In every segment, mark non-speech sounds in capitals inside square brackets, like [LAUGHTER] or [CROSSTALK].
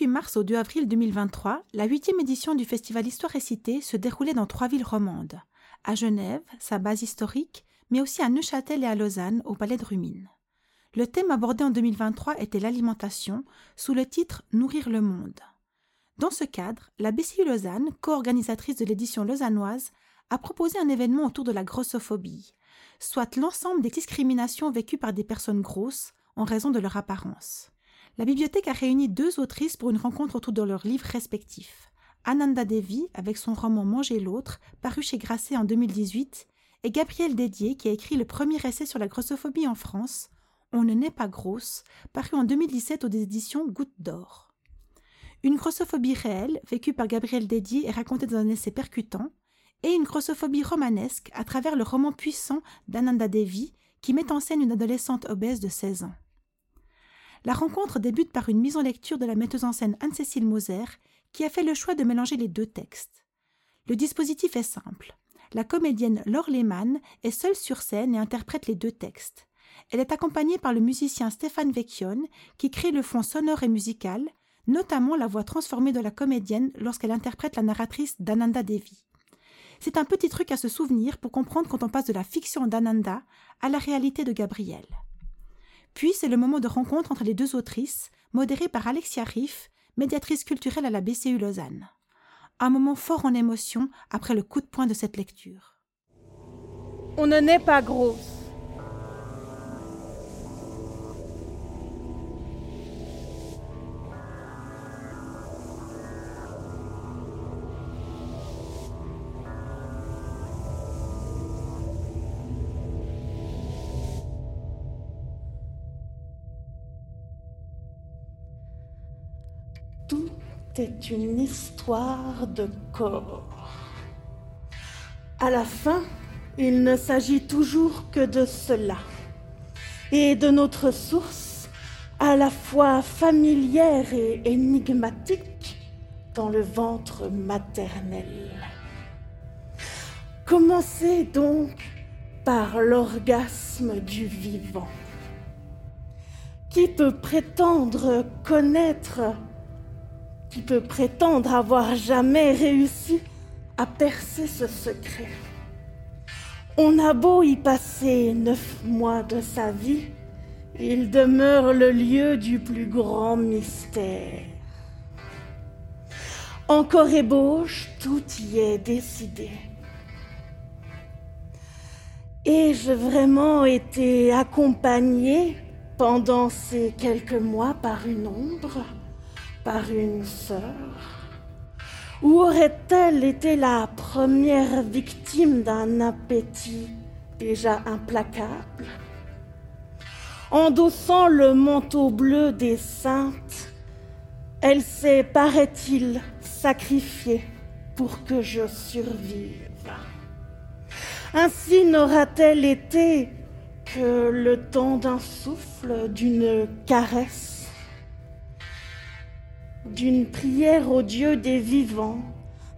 Du 28 mars au 2 avril 2023, la huitième édition du festival Histoire et Cité se déroulait dans trois villes romandes, à Genève, sa base historique, mais aussi à Neuchâtel et à Lausanne, au Palais de Rumine. Le thème abordé en 2023 était l'alimentation, sous le titre Nourrir le monde. Dans ce cadre, la BCU Lausanne, co-organisatrice de l'édition lausannoise, a proposé un événement autour de la grossophobie, soit l'ensemble des discriminations vécues par des personnes grosses en raison de leur apparence. La bibliothèque a réuni deux autrices pour une rencontre autour de leurs livres respectifs. Ananda Devi, avec son roman Manger l'autre, paru chez Grasset en 2018, et Gabrielle Dédier, qui a écrit le premier essai sur la grossophobie en France, On ne naît pas grosse, paru en 2017 aux éditions Goutte d'Or. Une grossophobie réelle, vécue par Gabrielle Dédier et racontée dans un essai percutant, et une grossophobie romanesque à travers le roman puissant d'Ananda Devi, qui met en scène une adolescente obèse de 16 ans. La rencontre débute par une mise en lecture de la metteuse en scène Anne-Cécile Moser, qui a fait le choix de mélanger les deux textes. Le dispositif est simple. La comédienne Laure Lehmann est seule sur scène et interprète les deux textes. Elle est accompagnée par le musicien Stéphane Vecchione, qui crée le fond sonore et musical, notamment la voix transformée de la comédienne lorsqu'elle interprète la narratrice d'Ananda Devi. C'est un petit truc à se souvenir pour comprendre quand on passe de la fiction d'Ananda à la réalité de Gabrielle. Puis c'est le moment de rencontre entre les deux autrices, modéré par Alexia Riff, médiatrice culturelle à la BCU Lausanne. Un moment fort en émotion après le coup de poing de cette lecture. On ne naît pas grosse. C'est une histoire de corps. À la fin, il ne s'agit toujours que de cela, et de notre source, à la fois familière et énigmatique, dans le ventre maternel. Commencez donc par l'orgasme du vivant. Qui peut prétendre connaître qui peut prétendre avoir jamais réussi à percer ce secret. On a beau y passer neuf mois de sa vie, il demeure le lieu du plus grand mystère. Encore ébauche, tout y est décidé. Ai-je vraiment été accompagnée pendant ces quelques mois par une ombre? Par une sœur Ou aurait-elle été la première victime d'un appétit déjà implacable? Endossant le manteau bleu des saintes, elle s'est, paraît-il, sacrifiée pour que je survive. Ainsi n'aura-t-elle été que le temps d'un souffle, d'une caresse d'une prière au Dieu des vivants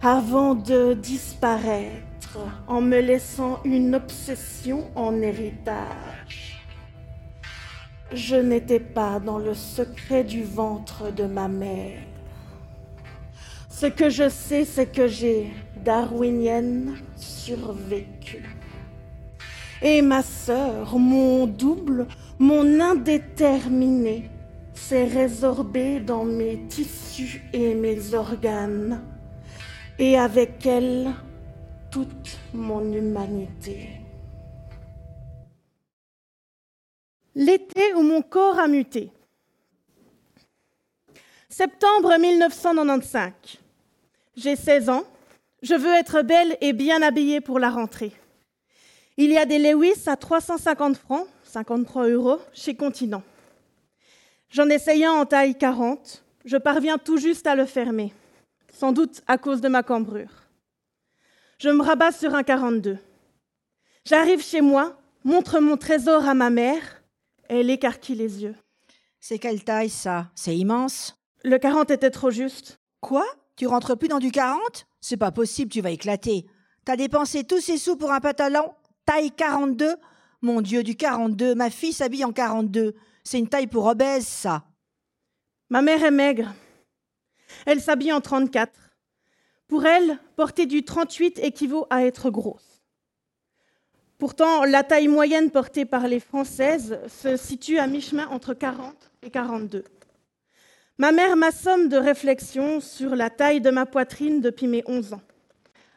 avant de disparaître en me laissant une obsession en héritage. Je n'étais pas dans le secret du ventre de ma mère. Ce que je sais, c'est que j'ai, darwinienne, survécu. Et ma sœur, mon double, mon indéterminé, s'est résorbée dans mes tissus et mes organes, et avec elle toute mon humanité. L'été où mon corps a muté. Septembre 1995. J'ai 16 ans. Je veux être belle et bien habillée pour la rentrée. Il y a des Lewis à 350 francs, 53 euros, chez Continent. J'en essaye un en taille 40. Je parviens tout juste à le fermer, sans doute à cause de ma cambrure. Je me rabats sur un 42. J'arrive chez moi, montre mon trésor à ma mère. Elle écarquille les yeux. C'est quelle taille ça? C'est immense? Le 40 était trop juste. Quoi? Tu rentres plus dans du 40 C'est pas possible, tu vas éclater. T'as dépensé tous ces sous pour un pantalon taille 42 Mon Dieu, du 42, ma fille s'habille en 42. C'est une taille pour obèse, ça. Ma mère est maigre. Elle s'habille en 34. Pour elle, porter du 38 équivaut à être grosse. Pourtant, la taille moyenne portée par les Françaises se situe à mi-chemin entre 40 et 42. Ma mère m'assomme de réflexions sur la taille de ma poitrine depuis mes 11 ans.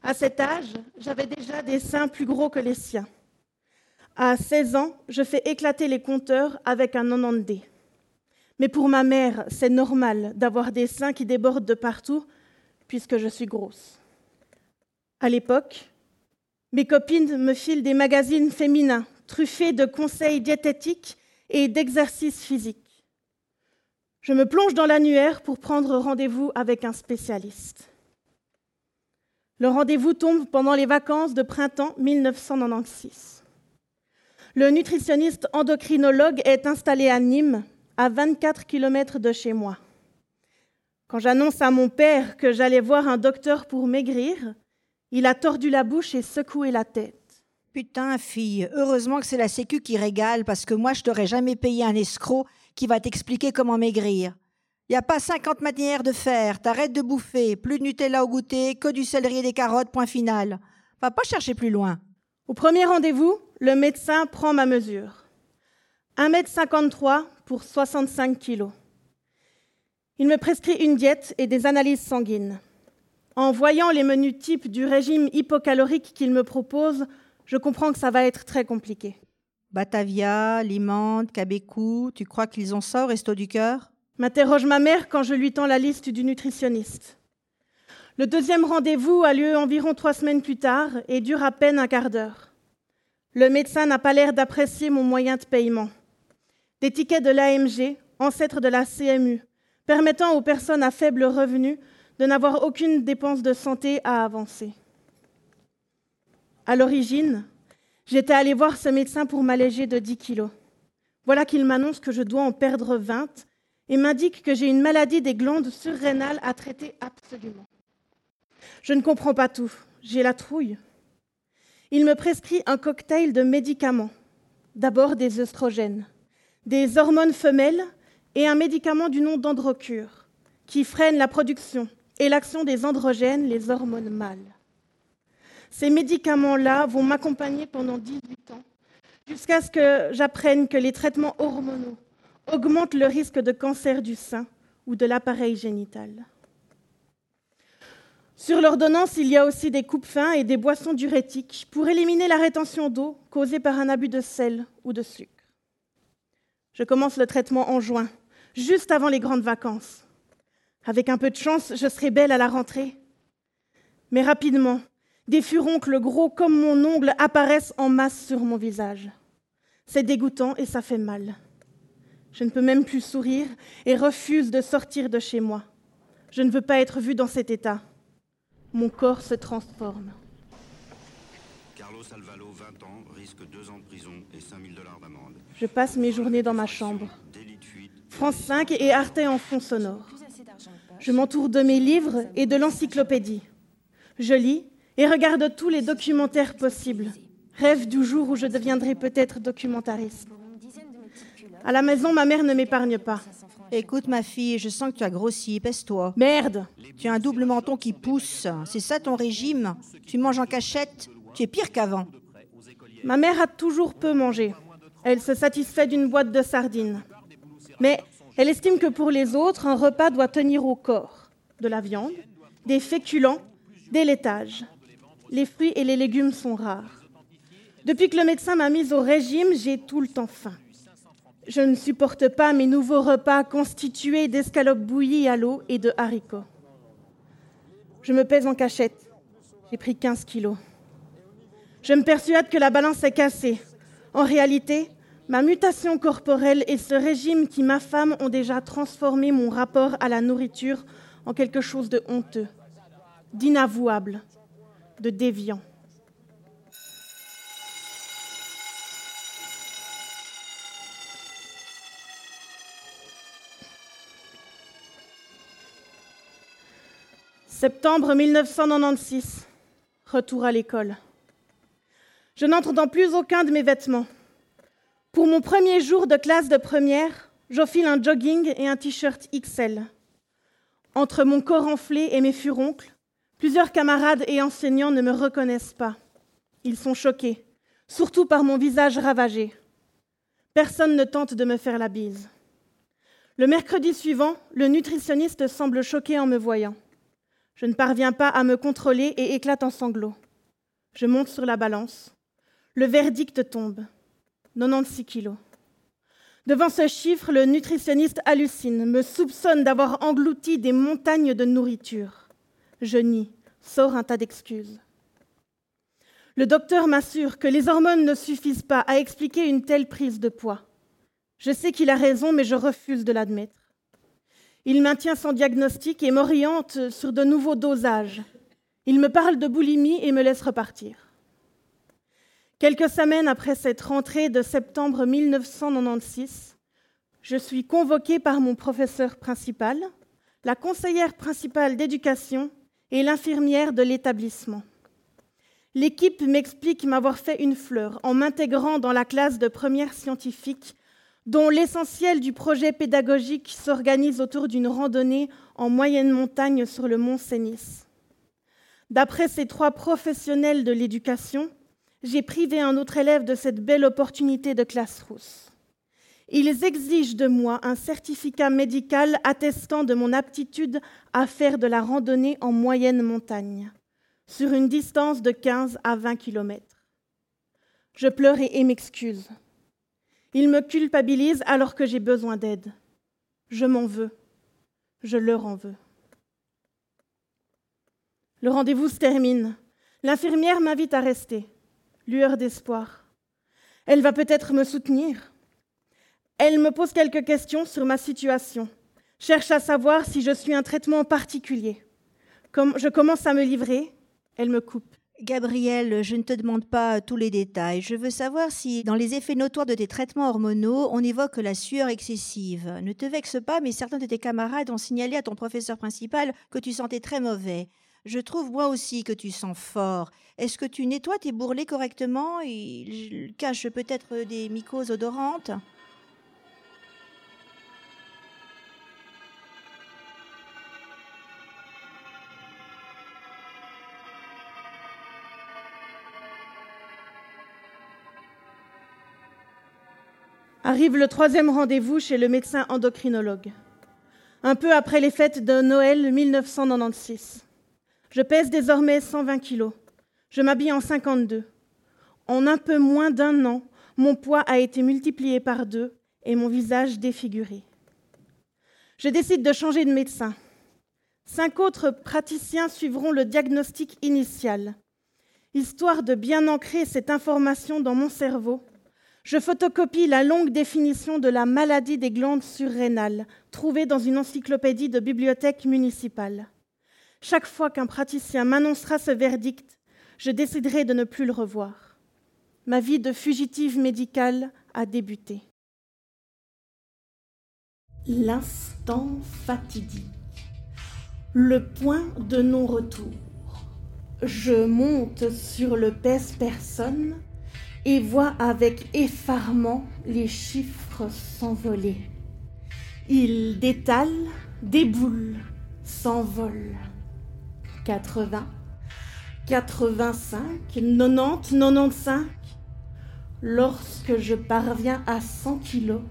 À cet âge, j'avais déjà des seins plus gros que les siens. À 16 ans, je fais éclater les compteurs avec un 90D. Mais pour ma mère, c'est normal d'avoir des seins qui débordent de partout, puisque je suis grosse. À l'époque, mes copines me filent des magazines féminins, truffés de conseils diététiques et d'exercices physiques. Je me plonge dans l'annuaire pour prendre rendez-vous avec un spécialiste. Le rendez-vous tombe pendant les vacances de printemps 1996. Le nutritionniste endocrinologue est installé à Nîmes, à 24 km de chez moi. Quand j'annonce à mon père que j'allais voir un docteur pour maigrir, il a tordu la bouche et secoué la tête. Putain, fille, heureusement que c'est la Sécu qui régale, parce que moi, je t'aurais jamais payé un escroc qui va t'expliquer comment maigrir. Y a pas 50 manières de faire, t'arrêtes de bouffer, plus de Nutella au goûter, que du céleri et des carottes, point final. Va pas chercher plus loin. Au premier rendez-vous, le médecin prend ma mesure. 1m53 pour 65 kg. Il me prescrit une diète et des analyses sanguines. En voyant les menus types du régime hypocalorique qu'il me propose, je comprends que ça va être très compliqué. Batavia, Limande, Cabécou, tu crois qu'ils ont ça au resto du cœur? M'interroge ma mère quand je lui tends la liste du nutritionniste. Le deuxième rendez-vous a lieu environ trois semaines plus tard et dure à peine un quart d'heure. Le médecin n'a pas l'air d'apprécier mon moyen de paiement. Des tickets de l'AMG, ancêtre de la CMU, permettant aux personnes à faible revenu de n'avoir aucune dépense de santé à avancer. À l'origine, j'étais allée voir ce médecin pour m'alléger de 10 kilos. Voilà qu'il m'annonce que je dois en perdre 20 et m'indique que j'ai une maladie des glandes surrénales à traiter absolument. Je ne comprends pas tout. J'ai la trouille. Il me prescrit un cocktail de médicaments. D'abord des œstrogènes, des hormones femelles et un médicament du nom d'androcure, qui freine la production et l'action des androgènes, les hormones mâles. Ces médicaments-là vont m'accompagner pendant 18 ans, jusqu'à ce que j'apprenne que les traitements hormonaux augmentent le risque de cancer du sein ou de l'appareil génital. Sur l'ordonnance, il y a aussi des coupes-fins et des boissons diurétiques pour éliminer la rétention d'eau causée par un abus de sel ou de sucre. Je commence le traitement en juin, juste avant les grandes vacances. Avec un peu de chance, je serai belle à la rentrée. Mais rapidement, des furoncles gros comme mon ongle apparaissent en masse sur mon visage. C'est dégoûtant et ça fait mal. Je ne peux même plus sourire et refuse de sortir de chez moi. Je ne veux pas être vue dans cet état mon corps se transforme. Carlos Alvalo, 20 ans, risque 2 ans de prison et 5000 dollars d'amende. Je passe mes journées dans ma chambre. France 5 et Arte en fond sonore. Je m'entoure de mes livres et de l'encyclopédie. Je lis et regarde tous les documentaires possibles. Rêve du jour où je deviendrai peut-être documentariste. À la maison, ma mère ne m'épargne pas. Écoute, ma fille, je sens que tu as grossi, pèse-toi. Merde Tu as un double menton qui pousse. C'est ça ton régime Tu manges en cachette Tu es pire qu'avant. Ma mère a toujours peu mangé. Elle se satisfait d'une boîte de sardines. Mais elle estime que pour les autres, un repas doit tenir au corps. De la viande, des féculents, des laitages. Les fruits et les légumes sont rares. Depuis que le médecin m'a mise au régime, j'ai tout le temps faim. Je ne supporte pas mes nouveaux repas constitués d'escalopes bouillies à l'eau et de haricots. Je me pèse en cachette. J'ai pris 15 kilos. Je me persuade que la balance est cassée. En réalité, ma mutation corporelle et ce régime qui m'affame ont déjà transformé mon rapport à la nourriture en quelque chose de honteux, d'inavouable, de déviant. Septembre 1996. Retour à l'école. Je n'entre dans plus aucun de mes vêtements. Pour mon premier jour de classe de première, j'enfile un jogging et un t-shirt XL. Entre mon corps enflé et mes furoncles, plusieurs camarades et enseignants ne me reconnaissent pas. Ils sont choqués, surtout par mon visage ravagé. Personne ne tente de me faire la bise. Le mercredi suivant, le nutritionniste semble choqué en me voyant. Je ne parviens pas à me contrôler et éclate en sanglots. Je monte sur la balance. Le verdict tombe. 96 kilos. Devant ce chiffre, le nutritionniste hallucine, me soupçonne d'avoir englouti des montagnes de nourriture. Je nie, sors un tas d'excuses. Le docteur m'assure que les hormones ne suffisent pas à expliquer une telle prise de poids. Je sais qu'il a raison, mais je refuse de l'admettre. Il maintient son diagnostic et m'oriente sur de nouveaux dosages. Il me parle de boulimie et me laisse repartir. Quelques semaines après cette rentrée de septembre 1996, je suis convoquée par mon professeur principal, la conseillère principale d'éducation et l'infirmière de l'établissement. L'équipe m'explique m'avoir fait une fleur en m'intégrant dans la classe de première scientifique dont l'essentiel du projet pédagogique s'organise autour d'une randonnée en moyenne montagne sur le mont Cenis. D'après ces trois professionnels de l'éducation, j'ai privé un autre élève de cette belle opportunité de classe rousse. Ils exigent de moi un certificat médical attestant de mon aptitude à faire de la randonnée en moyenne montagne, sur une distance de 15 à 20 km. Je pleure et m'excuse. Ils me culpabilisent alors que j'ai besoin d'aide. Je m'en veux. Je leur en veux. Le rendez-vous se termine. L'infirmière m'invite à rester. Lueur d'espoir. Elle va peut-être me soutenir. Elle me pose quelques questions sur ma situation. Cherche à savoir si je suis un traitement particulier. Comme je commence à me livrer, elle me coupe. Gabriel, je ne te demande pas tous les détails. Je veux savoir si, dans les effets notoires de tes traitements hormonaux, on évoque la sueur excessive. Ne te vexe pas, mais certains de tes camarades ont signalé à ton professeur principal que tu sentais très mauvais. Je trouve moi aussi que tu sens fort. Est-ce que tu nettoies tes bourrelets correctement? Il cache peut-être des mycoses odorantes? Arrive le troisième rendez-vous chez le médecin endocrinologue. Un peu après les fêtes de Noël 1996. Je pèse désormais 120 kilos. Je m'habille en 52. En un peu moins d'un an, mon poids a été multiplié par deux et mon visage défiguré. Je décide de changer de médecin. Cinq autres praticiens suivront le diagnostic initial. Histoire de bien ancrer cette information dans mon cerveau, je photocopie la longue définition de la maladie des glandes surrénales, trouvée dans une encyclopédie de bibliothèque municipale. Chaque fois qu'un praticien m'annoncera ce verdict, je déciderai de ne plus le revoir. Ma vie de fugitive médicale a débuté. L'instant fatidique. Le point de non-retour. Je monte sur le pèse-personne et voit avec effarement les chiffres s'envoler. Il détale, déboule, s'envole. 80, 85, 90, 95. Lorsque je parviens à 100 kilos,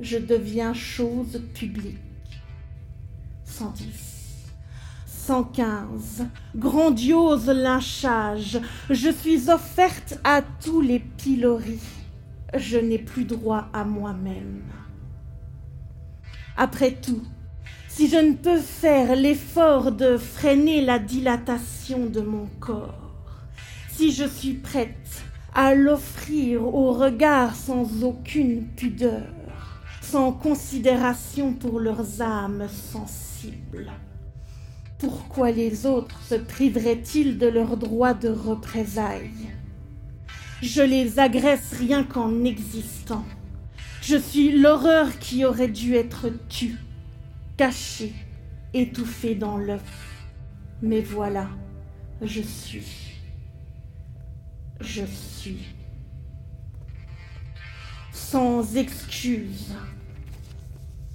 je deviens chose publique. 110. 115. Grandiose lynchage. Je suis offerte à tous les piloris. Je n'ai plus droit à moi-même. Après tout, si je ne peux faire l'effort de freiner la dilatation de mon corps, si je suis prête à l'offrir au regard sans aucune pudeur, sans considération pour leurs âmes sensibles, pourquoi les autres se priveraient-ils de leur droit de représailles? Je les agresse rien qu'en existant. Je suis l'horreur qui aurait dû être tue, cachée, étouffée dans l'œuf. Mais voilà, je suis. Je suis. Sans excuse,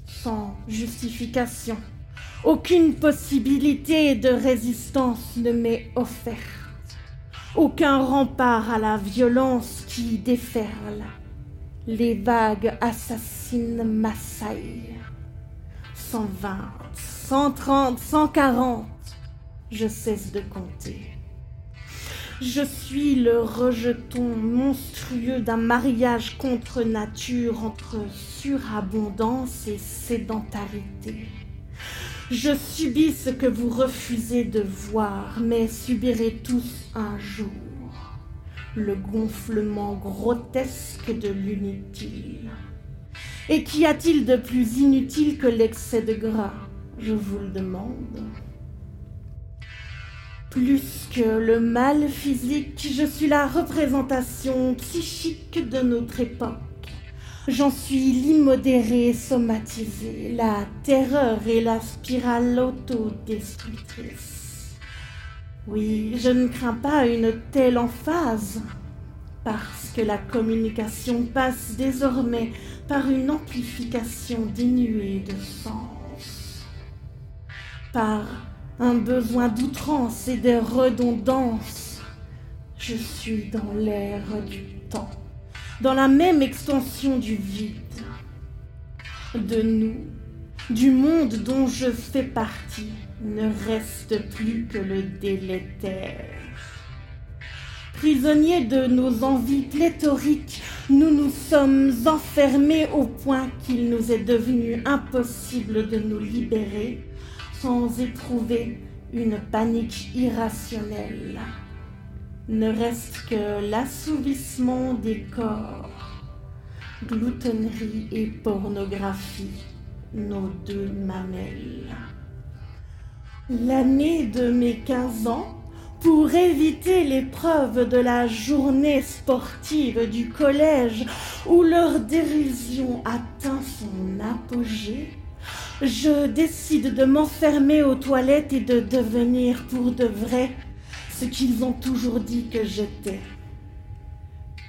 sans justification Aucune possibilité de résistance ne m'est offerte. Aucun rempart à la violence qui déferle. Les vagues assassines m'assaillent. 120, 130, 140. Je cesse de compter. Je suis le rejeton monstrueux d'un mariage contre nature entre surabondance et sédentarité. Je subis ce que vous refusez de voir, mais subirez tous un jour le gonflement grotesque de l'inutile. Et qu'y a-t-il de plus inutile que l'excès de gras Je vous le demande. Plus que le mal physique, je suis la représentation psychique de notre époque. J'en suis l'immodéré somatisé, la terreur et la spirale autodestructrice. Oui, je ne crains pas une telle emphase, parce que la communication passe désormais par une amplification dénuée de sens, par un besoin d'outrance et de redondance. Je suis dans l'air du temps, dans la même extension du vide, de nous, du monde dont je fais partie, ne reste plus que le délétère. Prisonniers de nos envies pléthoriques, nous nous sommes enfermés au point qu'il nous est devenu impossible de nous libérer sans éprouver une panique irrationnelle. Ne reste que l'assouvissement des corps, gloutonnerie et pornographie, nos deux mamelles. L'année de mes 15 ans, pour éviter l'épreuve de la journée sportive du collège où leur dérision atteint son apogée, je décide de m'enfermer aux toilettes et de devenir pour de vrai ce qu'ils ont toujours dit que j'étais.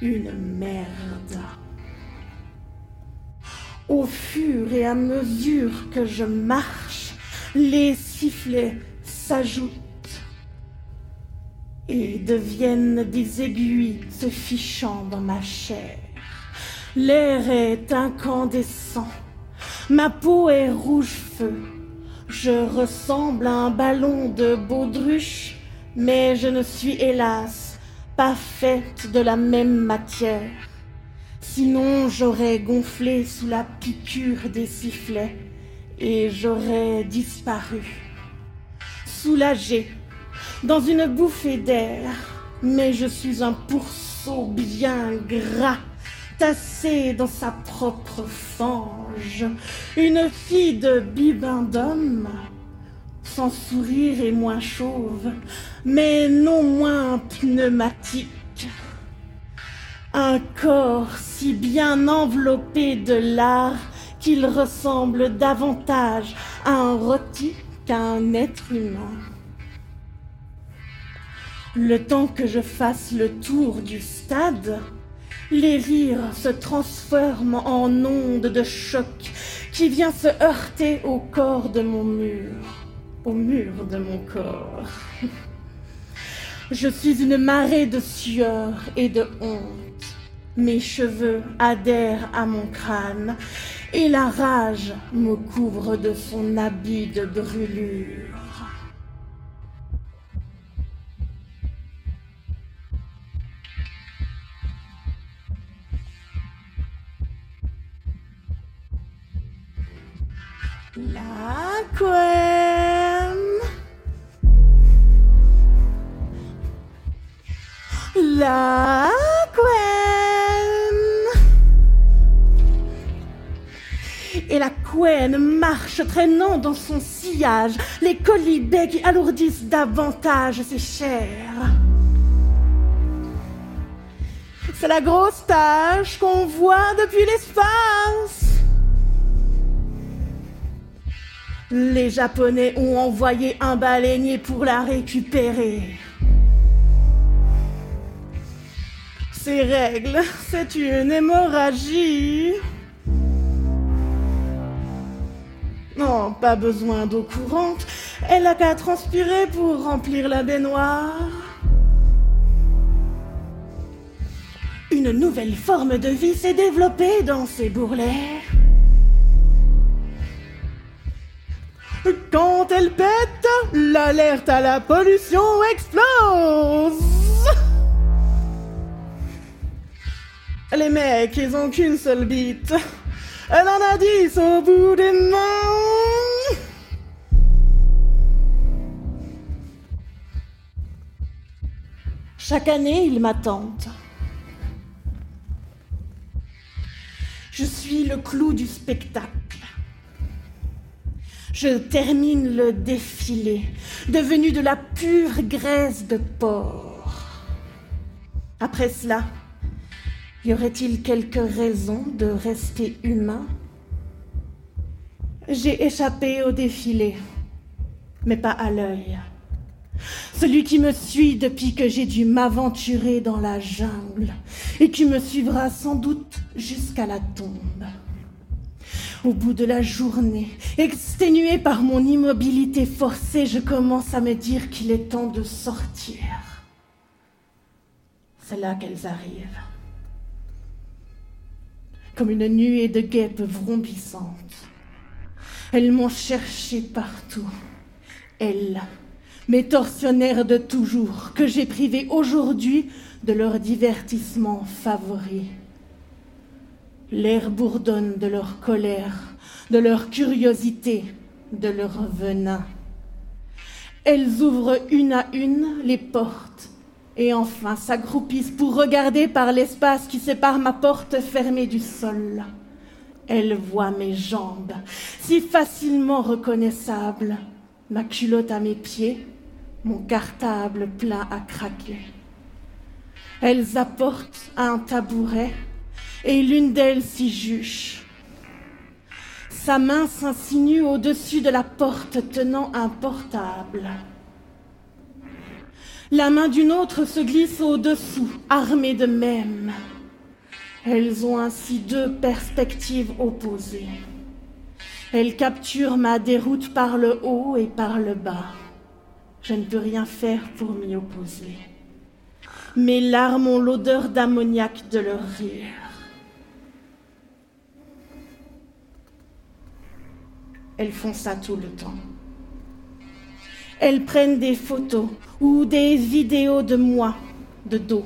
Une merde. Au fur et à mesure que je marche, les sifflets s'ajoutent et deviennent des aiguilles se fichant dans ma chair. L'air est incandescent. Ma peau est rouge feu. Je ressemble à un ballon de baudruche, mais je ne suis hélas pas faite de la même matière. Sinon j'aurais gonflé sous la piqûre des sifflets et j'aurais disparu, soulagé, dans une bouffée d'air. Mais je suis un pourceau bien gras tassée dans sa propre fange, une fille de bibendum, sans sourire et moins chauve, mais non moins pneumatique. Un corps si bien enveloppé de lard qu'il ressemble davantage à un rôti qu'à un être humain. Le temps que je fasse le tour du stade, les rires se transforment en ondes de choc qui vient se heurter au corps de mon mur, au mur de mon corps. Je suis une marée de sueur et de honte. Mes cheveux adhèrent à mon crâne et la rage me couvre de son habit de brûlure. La. La Quen. Et la Quen marche traînant dans son sillage les colibets qui alourdissent davantage ses chairs. C'est la grosse tache qu'on voit depuis l'espace. Les Japonais ont envoyé un baleinier pour la récupérer. Ces règles, c'est une hémorragie. Maintenant pas besoin d'eau courante, elle a qu'à transpirer pour remplir la baignoire. Une nouvelle forme de vie s'est développée dans ces bourrelets. Quand elle pète, l'alerte à la pollution explose. Les mecs, ils ont qu'une seule bite. Elle en a dix au bout des mains. Chaque année, ils m'attendent. Je suis le clou du spectacle. Je termine le défilé, devenu de la pure graisse de porc. Après cela, y aurait-il quelques raisons de rester humain? J'ai échappé au défilé, mais pas à l'œil. Celui qui me suit depuis que j'ai dû m'aventurer dans la jungle et qui me suivra sans doute jusqu'à la tombe. Au bout de la journée, exténué par mon immobilité forcée, je commence à me dire qu'il est temps de sortir. C'est là qu'elles arrivent. Comme une nuée de guêpes vrombissantes. Elles m'ont cherché partout. Elles, mes tortionnaires de toujours, que j'ai privés aujourd'hui de leur divertissement favori. L'air bourdonne de leur colère, de leur curiosité, de leur venin. Elles ouvrent une à une les portes et enfin s'accroupissent pour regarder par l'espace qui sépare ma porte fermée du sol. Elles voient mes jambes, si facilement reconnaissables, ma culotte à mes pieds, mon cartable plein à craquer. Elles apportent un tabouret et l'une d'elles s'y juche. Sa main s'insinue au-dessus de la porte tenant un portable. La main d'une autre se glisse au-dessous, armée de même. Elles ont ainsi deux perspectives opposées. Elles capturent ma déroute par le haut et par le bas. Je ne peux rien faire pour m'y opposer. Mes larmes ont l'odeur d'ammoniac de leur rire. Elles font ça tout le temps. Elles prennent des photos ou des vidéos de moi, de dos,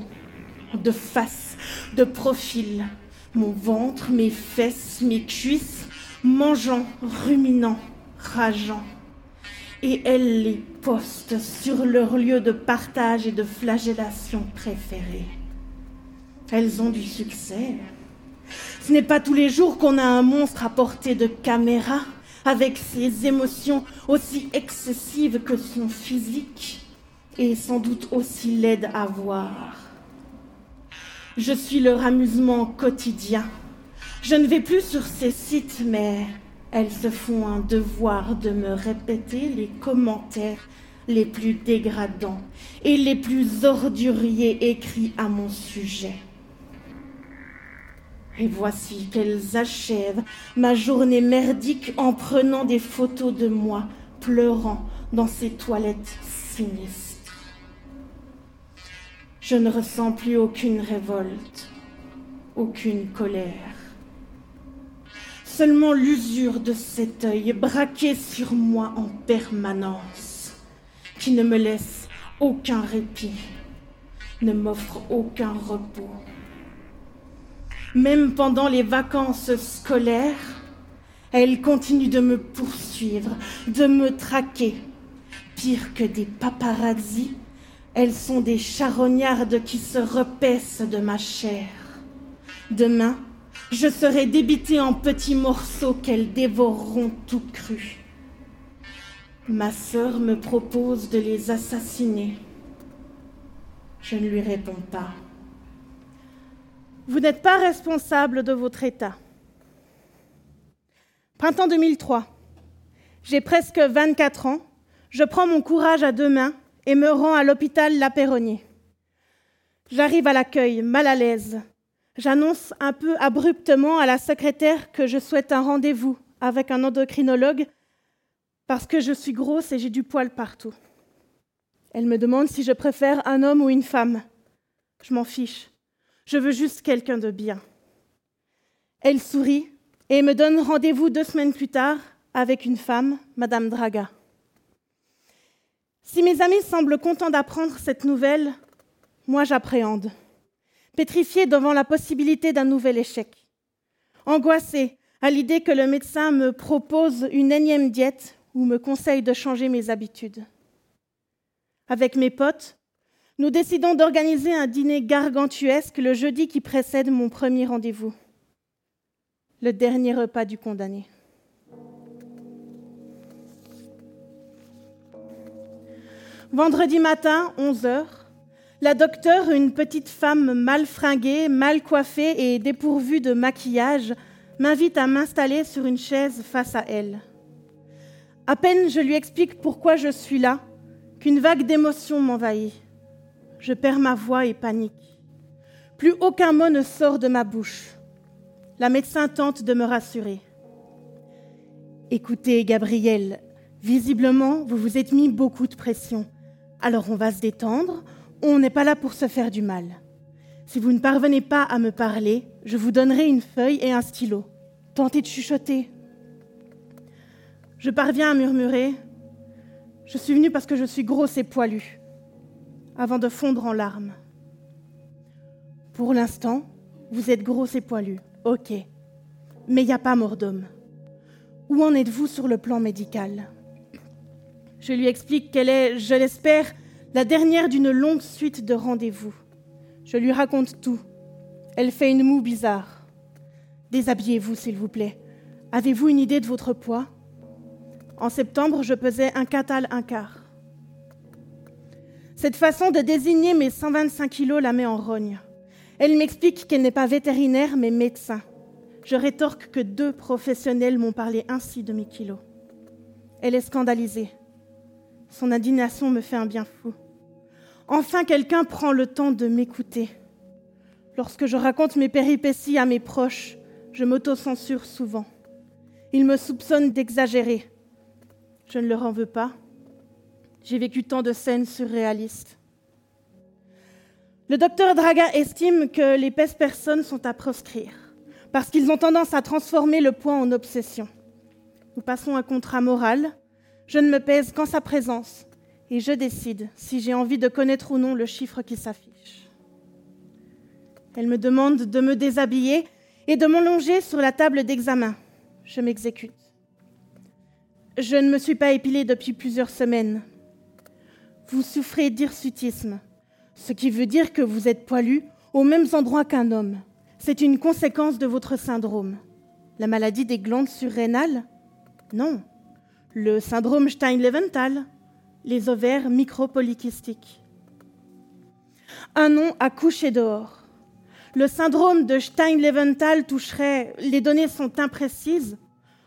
de face, de profil, mon ventre, mes fesses, mes cuisses, mangeant, ruminant, rageant. Et elles les postent sur leur lieu de partage et de flagellation préféré. Elles ont du succès. Ce n'est pas tous les jours qu'on a un monstre à portée de caméra avec ses émotions aussi excessives que son physique et sans doute aussi laide à voir. Je suis leur amusement quotidien. Je ne vais plus sur ces sites, mais elles se font un devoir de me répéter les commentaires les plus dégradants et les plus orduriers écrits à mon sujet. Et voici qu'elles achèvent ma journée merdique en prenant des photos de moi, pleurant dans ces toilettes sinistres. Je ne ressens plus aucune révolte, aucune colère. Seulement l'usure de cet œil braqué sur moi en permanence, qui ne me laisse aucun répit, ne m'offre aucun repos même pendant les vacances scolaires, elles continuent de me poursuivre, de me traquer. Pire que des paparazzis, elles sont des charognardes qui se repaissent de ma chair. Demain, je serai débitée en petits morceaux qu'elles dévoreront tout cru. Ma sœur me propose de les assassiner. Je ne lui réponds pas. Vous n'êtes pas responsable de votre état. Printemps 2003. J'ai presque 24 ans. Je prends mon courage à deux mains et me rends à l'hôpital La Perronnier. J'arrive à l'accueil, mal à l'aise. J'annonce un peu abruptement à la secrétaire que je souhaite un rendez-vous avec un endocrinologue Parce que je suis grosse et j'ai du poil partout. Elle me demande si je préfère un homme ou une femme. Je m'en fiche. Je veux juste quelqu'un de bien. Elle sourit et me donne rendez-vous deux semaines plus tard avec une femme, Madame Draga. Si mes amis semblent contents d'apprendre cette nouvelle, moi j'appréhende, pétrifiée devant la possibilité d'un nouvel échec, angoissée à l'idée que le médecin me propose une énième diète ou me conseille de changer mes habitudes. Avec mes potes, nous décidons d'organiser un dîner gargantuesque le jeudi qui précède mon premier rendez-vous, le dernier repas du condamné. Vendredi matin, 11 heures, la docteure, une petite femme mal fringuée, mal coiffée et dépourvue de maquillage, m'invite à m'installer sur une chaise face à elle. À peine je lui explique pourquoi je suis là, qu'une vague d'émotion m'envahit. Je perds ma voix et panique. Plus aucun mot ne sort de ma bouche. La médecin tente de me rassurer. Écoutez, Gabriel, visiblement, vous vous êtes mis beaucoup de pression. Alors on va se détendre, on n'est pas là pour se faire du mal. Si vous ne parvenez pas à me parler, je vous donnerai une feuille et un stylo. Tentez de chuchoter. Je parviens à murmurer Je suis venue parce que je suis grosse et poilue, avant de fondre en larmes. Pour l'instant, vous êtes grosse et poilue, ok. Mais il n'y a pas mort d'homme. Où en êtes-vous sur le plan médical? Je lui explique qu'elle est, je l'espère, la dernière d'une longue suite de rendez-vous. Je lui raconte tout. Elle fait une moue bizarre. Déshabillez-vous, s'il vous plaît. Avez-vous une idée de votre poids? En septembre, je pesais un catal un quart. Cette façon de désigner mes 125 kilos la met en rogne. Elle m'explique qu'elle n'est pas vétérinaire, mais médecin. Je rétorque que deux professionnels m'ont parlé ainsi de mes kilos. Elle est scandalisée. Son indignation me fait un bien fou. Enfin, quelqu'un prend le temps de m'écouter. Lorsque je raconte mes péripéties à mes proches, je m'autocensure souvent. Ils me soupçonnent d'exagérer. Je ne leur en veux pas. J'ai vécu tant de scènes surréalistes. Le docteur Draga estime que les pèse personnes sont à proscrire, parce qu'ils ont tendance à transformer le poids en obsession. Nous passons un contrat moral je ne me pèse qu'en sa présence et je décide si j'ai envie de connaître ou non le chiffre qui s'affiche. Elle me demande de me déshabiller et de m'allonger sur la table d'examen. Je m'exécute. Je ne me suis pas épilée depuis plusieurs semaines. Vous souffrez d'hirsutisme, ce qui veut dire que vous êtes poilu au même endroit qu'un homme. C'est une conséquence de votre syndrome. La maladie des glandes surrénales? Non, le syndrome Stein-Leventhal, les ovaires micropolykystiques. Un nom à coucher dehors. Le syndrome de Stein-Leventhal toucherait, les données sont imprécises,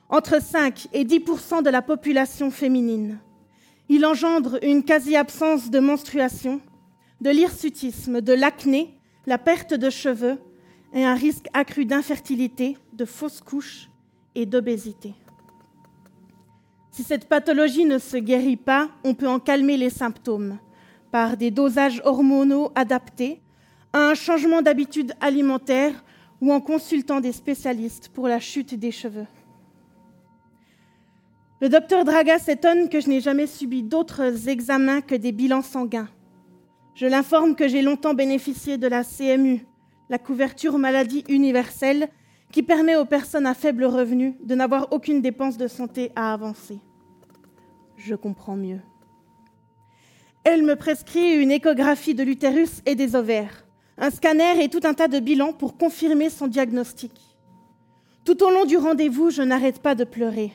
entre 5 et 10% de la population féminine. Il engendre une quasi-absence de menstruation, de l'hirsutisme, de l'acné, la perte de cheveux et un risque accru d'infertilité, de fausses couches et d'obésité. Si cette pathologie ne se guérit pas, on peut en calmer les symptômes par des dosages hormonaux adaptés, un changement d'habitude alimentaire ou en consultant des spécialistes pour la chute des cheveux. Le docteur Draga s'étonne que je n'ai jamais subi d'autres examens que des bilans sanguins. Je l'informe que j'ai longtemps bénéficié de la CMU, la couverture maladie universelle, qui permet aux personnes à faible revenu de n'avoir aucune dépense de santé à avancer je comprends mieux. Elle me prescrit une échographie de l'utérus et des ovaires, un scanner et tout un tas de bilans pour confirmer son diagnostic. Tout au long du rendez-vous, je n'arrête pas de pleurer.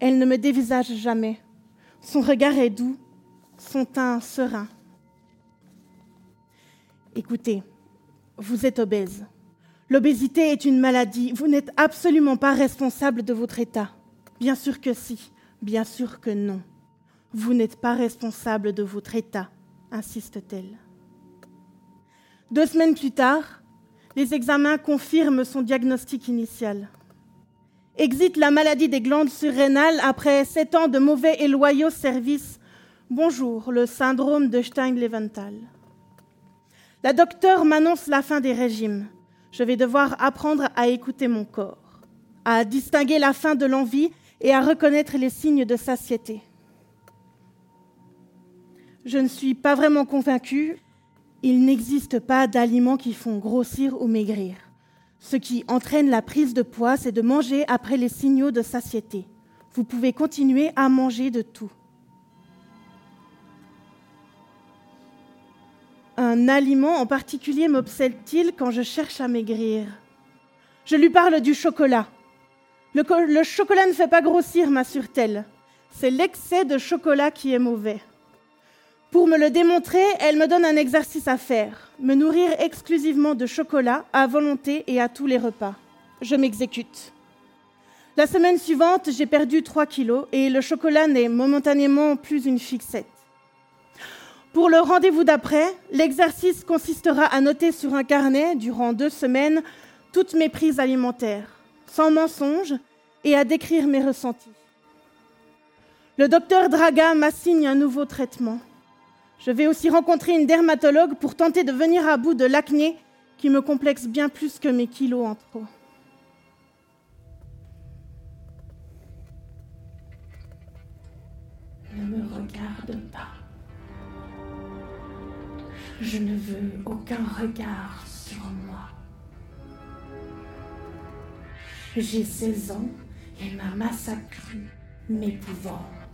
Elle ne me dévisage jamais. Son regard est doux, son teint serein. Écoutez, vous êtes obèse. L'obésité est une maladie. Vous n'êtes absolument pas responsable de votre état. Bien sûr que si. Bien sûr que non. Vous n'êtes pas responsable de votre état, insiste-t-elle. Deux semaines plus tard, les examens confirment son diagnostic initial. Exit la maladie des glandes surrénales après sept ans de mauvais et loyaux services. Bonjour, le syndrome de Stein-Leventhal. La docteure m'annonce la fin des régimes. Je vais devoir apprendre à écouter mon corps, à distinguer la fin de l'envie et à reconnaître les signes de satiété. Je ne suis pas vraiment convaincue. Il n'existe pas d'aliments qui font grossir ou maigrir. Ce qui entraîne la prise de poids, c'est de manger après les signaux de satiété. Vous pouvez continuer à manger de tout. Un aliment en particulier m'obsède-t-il quand je cherche à maigrir? Je lui parle du chocolat. Le, chocolat ne fait pas grossir, m'assure-t-elle. C'est l'excès de chocolat qui est mauvais. Pour me le démontrer, elle me donne un exercice à faire, me nourrir exclusivement de chocolat à volonté et à tous les repas. Je m'exécute. La semaine suivante, j'ai perdu 3 kilos et le chocolat n'est momentanément plus une fixette. Pour le rendez-vous d'après, l'exercice consistera à noter sur un carnet, durant deux semaines, toutes mes prises alimentaires, sans mensonge, et à décrire mes ressentis. Le docteur Draga m'assigne un nouveau traitement. Je vais aussi rencontrer une dermatologue pour tenter de venir à bout de l'acné qui me complexe bien plus que mes kilos en trop. Ne me regarde pas. Je ne veux aucun regard sur moi. J'ai 16 ans et ma masse accrue m'épouvante.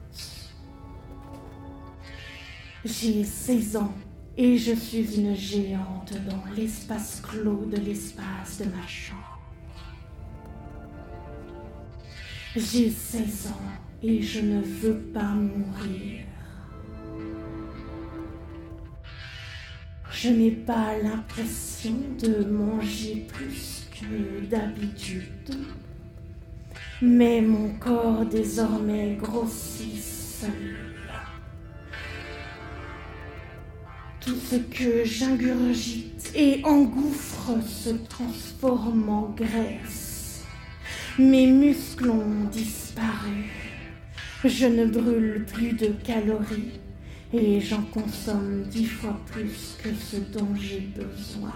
J'ai 16 ans et je suis une géante dans l'espace clos de l'espace de ma chambre. J'ai 16 ans et je ne veux pas mourir. Je n'ai pas l'impression de manger plus que d'habitude, mais mon corps désormais grossit seul. Tout ce que j'ingurgite et engouffre se transforme en graisse. Mes muscles ont disparu. Je ne brûle plus de calories et j'en consomme dix fois plus que ce dont j'ai besoin.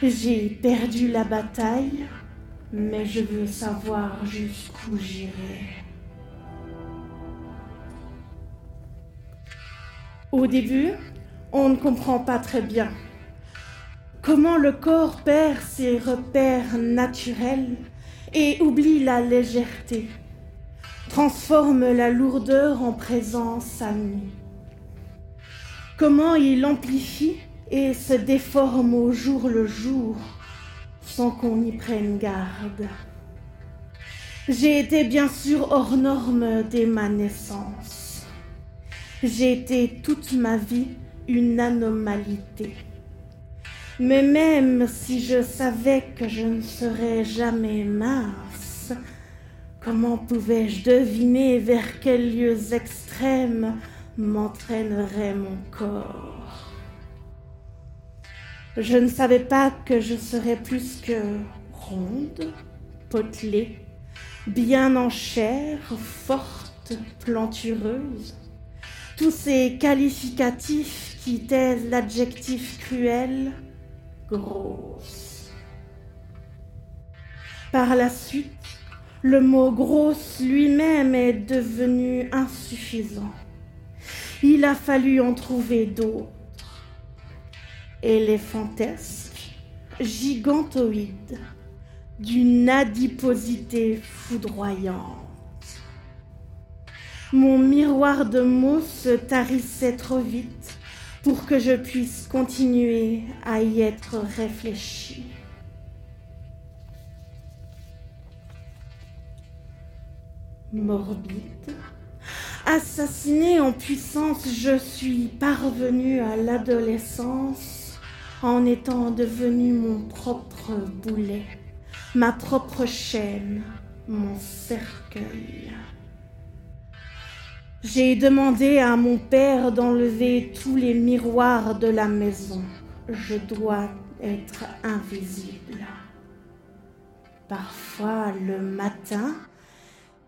J'ai perdu la bataille, mais je veux savoir jusqu'où j'irai. Au début, on ne comprend pas très bien comment le corps perd ses repères naturels et oublie la légèreté, transforme la lourdeur en présence amie. Comment il amplifie et se déforme au jour le jour sans qu'on y prenne garde. J'ai été bien sûr hors norme dès ma naissance. J'ai été toute ma vie une anomalité. Mais même si je savais que je ne serais jamais mince, comment pouvais-je deviner vers quels lieux extrêmes m'entraînerait mon corps? Je ne savais pas que je serais plus que ronde, potelée, bien en chair, forte, plantureuse tous ces qualificatifs qui taisent l'adjectif cruel, grosse. Par la suite, le mot grosse lui-même est devenu insuffisant. Il a fallu en trouver d'autres. Éléphantesque, gigantoïde, d'une adiposité foudroyante. Mon miroir de mots se tarissait trop vite pour que je puisse continuer à y être réfléchi. Morbide, assassiné en puissance, je suis parvenue à l'adolescence en étant devenu mon propre boulet, ma propre chaîne, mon cercueil. J'ai demandé à mon père d'enlever tous les miroirs de la maison. Je dois être invisible. Parfois, le matin,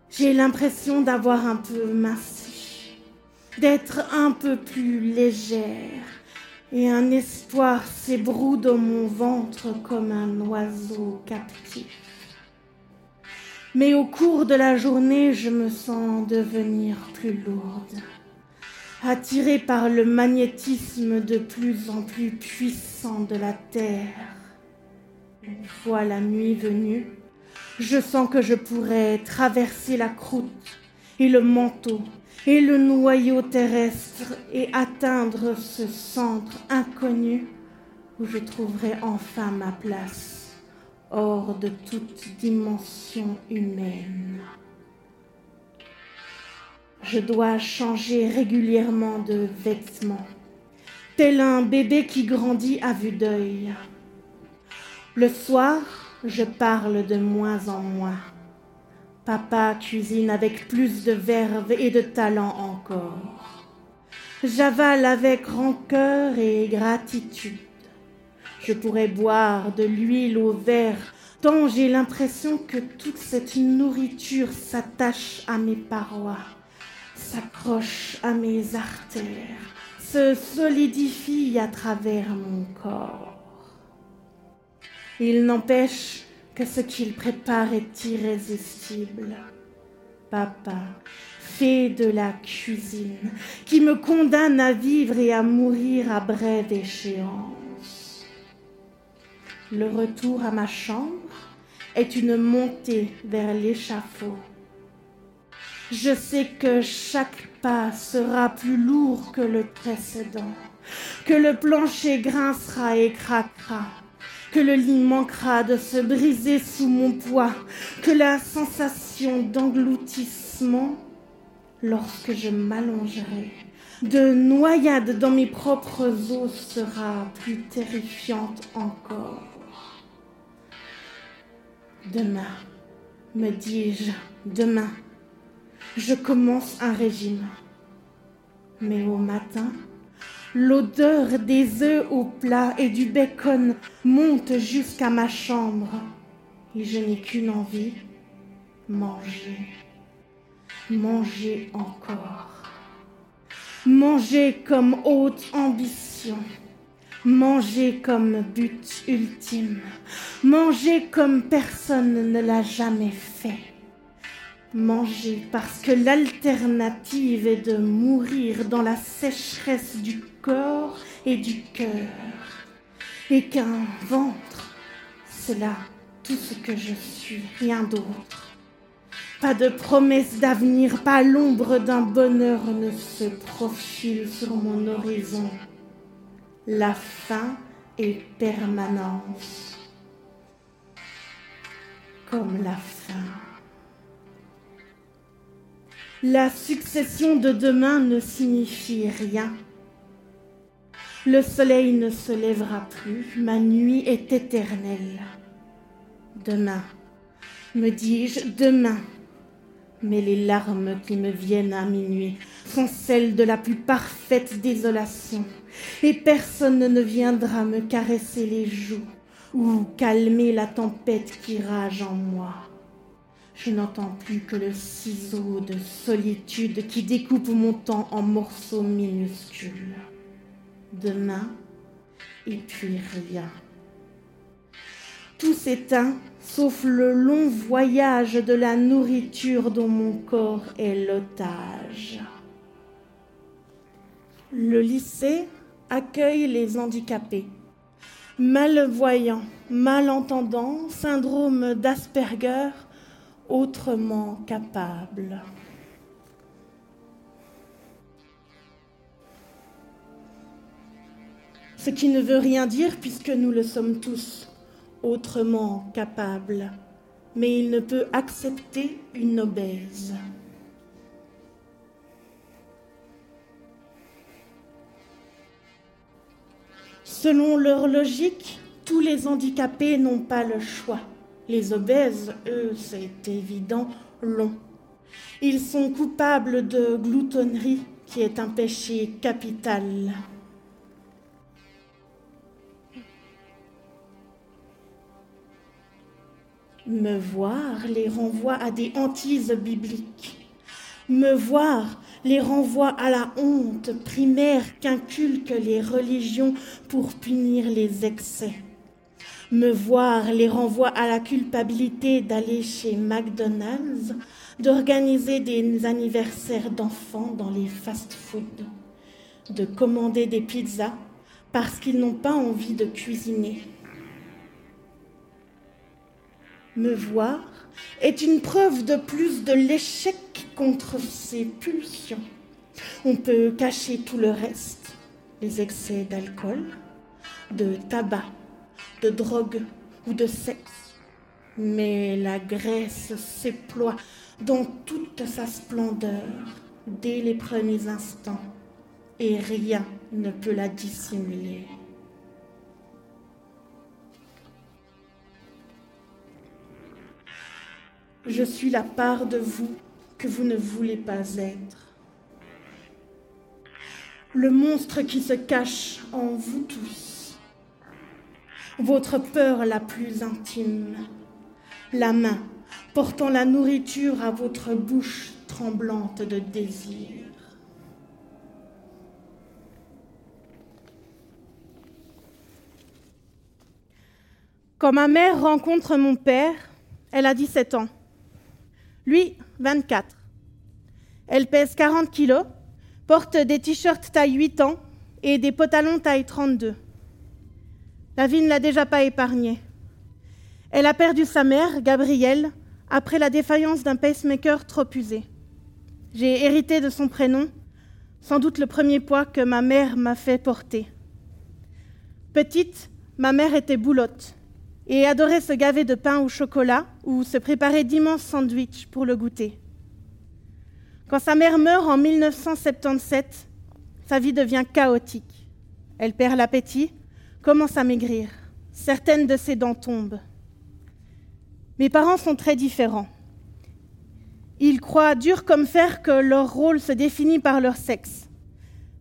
j'ai l'impression d'avoir un peu minci, d'être un peu plus légère, et un espoir s'ébroue dans mon ventre comme un oiseau captif. Mais au cours de la journée, je me sens devenir plus lourde, attirée par le magnétisme de plus en plus puissant de la Terre. Une fois la nuit venue, je sens que je pourrais traverser la croûte et le manteau et le noyau terrestre et atteindre ce centre inconnu où je trouverai enfin ma place hors de toute dimension humaine. Je dois changer régulièrement de vêtements, tel un bébé qui grandit à vue d'œil. Le soir, je parle de moins en moins. Papa cuisine avec plus de verve et de talent encore. J'avale avec rancœur et gratitude. Je pourrais boire de l'huile au verre, tant j'ai l'impression que toute cette nourriture s'attache à mes parois, s'accroche à mes artères, se solidifie à travers mon corps. Il n'empêche que ce qu'il prépare est irrésistible. Papa, fait de la cuisine, qui me condamne à vivre et à mourir à brève échéance. Le retour à ma chambre est une montée vers l'échafaud. Je sais que chaque pas sera plus lourd que le précédent, que le plancher grincera et craquera, que le lit manquera de se briser sous mon poids, que la sensation d'engloutissement, lorsque je m'allongerai, de noyade dans mes propres os sera plus terrifiante encore. Demain, me dis-je, demain, je commence un régime. Mais au matin, l'odeur des œufs au plat et du bacon monte jusqu'à ma chambre. Et je n'ai qu'une envie, manger, manger encore. Manger comme haute ambition Manger comme but ultime. Manger comme personne ne l'a jamais fait. Manger parce que l'alternative est de mourir dans la sécheresse du corps et du cœur. Et qu'un ventre, c'est là tout ce que je suis, rien d'autre. Pas de promesse d'avenir, pas l'ombre d'un bonheur ne se profile sur mon horizon la fin est permanence, comme la fin. La succession de demain ne signifie rien. Le soleil ne se lèvera plus, ma nuit est éternelle. Demain, me dis-je, demain. Mais les larmes qui me viennent à minuit sont celles de la plus parfaite désolation et personne ne viendra me caresser les joues ou calmer la tempête qui rage en moi. Je n'entends plus que le ciseau de solitude qui découpe mon temps en morceaux minuscules. Demain, et puis rien. Tout s'éteint, sauf le long voyage de la nourriture dont mon corps est l'otage. Le lycée accueille les handicapés. Malvoyants, malentendants, syndrome d'Asperger, autrement capables. Ce qui ne veut rien dire puisque nous le sommes tous, autrement capables. Mais il ne peut accepter une obèse. Selon leur logique, tous les handicapés n'ont pas le choix. Les obèses, eux, c'est évident, l'ont. Ils sont coupables de gloutonnerie, qui est un péché capital. Me voir les renvoie à des hantises bibliques. Me voir les renvoie à la honte primaire qu'inculquent les religions pour punir les excès. Me voir les renvoie à la culpabilité d'aller chez McDonald's, d'organiser des anniversaires d'enfants dans les fast-foods, de commander des pizzas parce qu'ils n'ont pas envie de cuisiner. Me voir est une preuve de plus de l'échec contre ses pulsions. On peut cacher tout le reste, les excès d'alcool, de tabac, de drogue ou de sexe. Mais la graisse s'éploie dans toute sa splendeur dès les premiers instants et rien ne peut la dissimuler. Je suis la part de vous que vous ne voulez pas être. Le monstre qui se cache en vous tous. Votre peur la plus intime. La main portant la nourriture à votre bouche tremblante de désir. Quand ma mère rencontre mon père, elle a 17 ans. Lui, 24. Elle pèse 40 kilos, porte des t-shirts taille 8 ans et des pantalons taille 32. La vie ne l'a déjà pas épargnée. Elle a perdu sa mère, Gabrielle, après la défaillance d'un pacemaker trop usé. J'ai hérité de son prénom, sans doute le premier poids que ma mère m'a fait porter. Petite, ma mère était boulotte et adorait se gaver de pain au chocolat ou se préparer d'immenses sandwichs pour le goûter. Quand sa mère meurt en 1977, sa vie devient chaotique. Elle perd l'appétit, commence à maigrir. Certaines de ses dents tombent. Mes parents sont très différents. Ils croient dur comme fer que leur rôle se définit par leur sexe.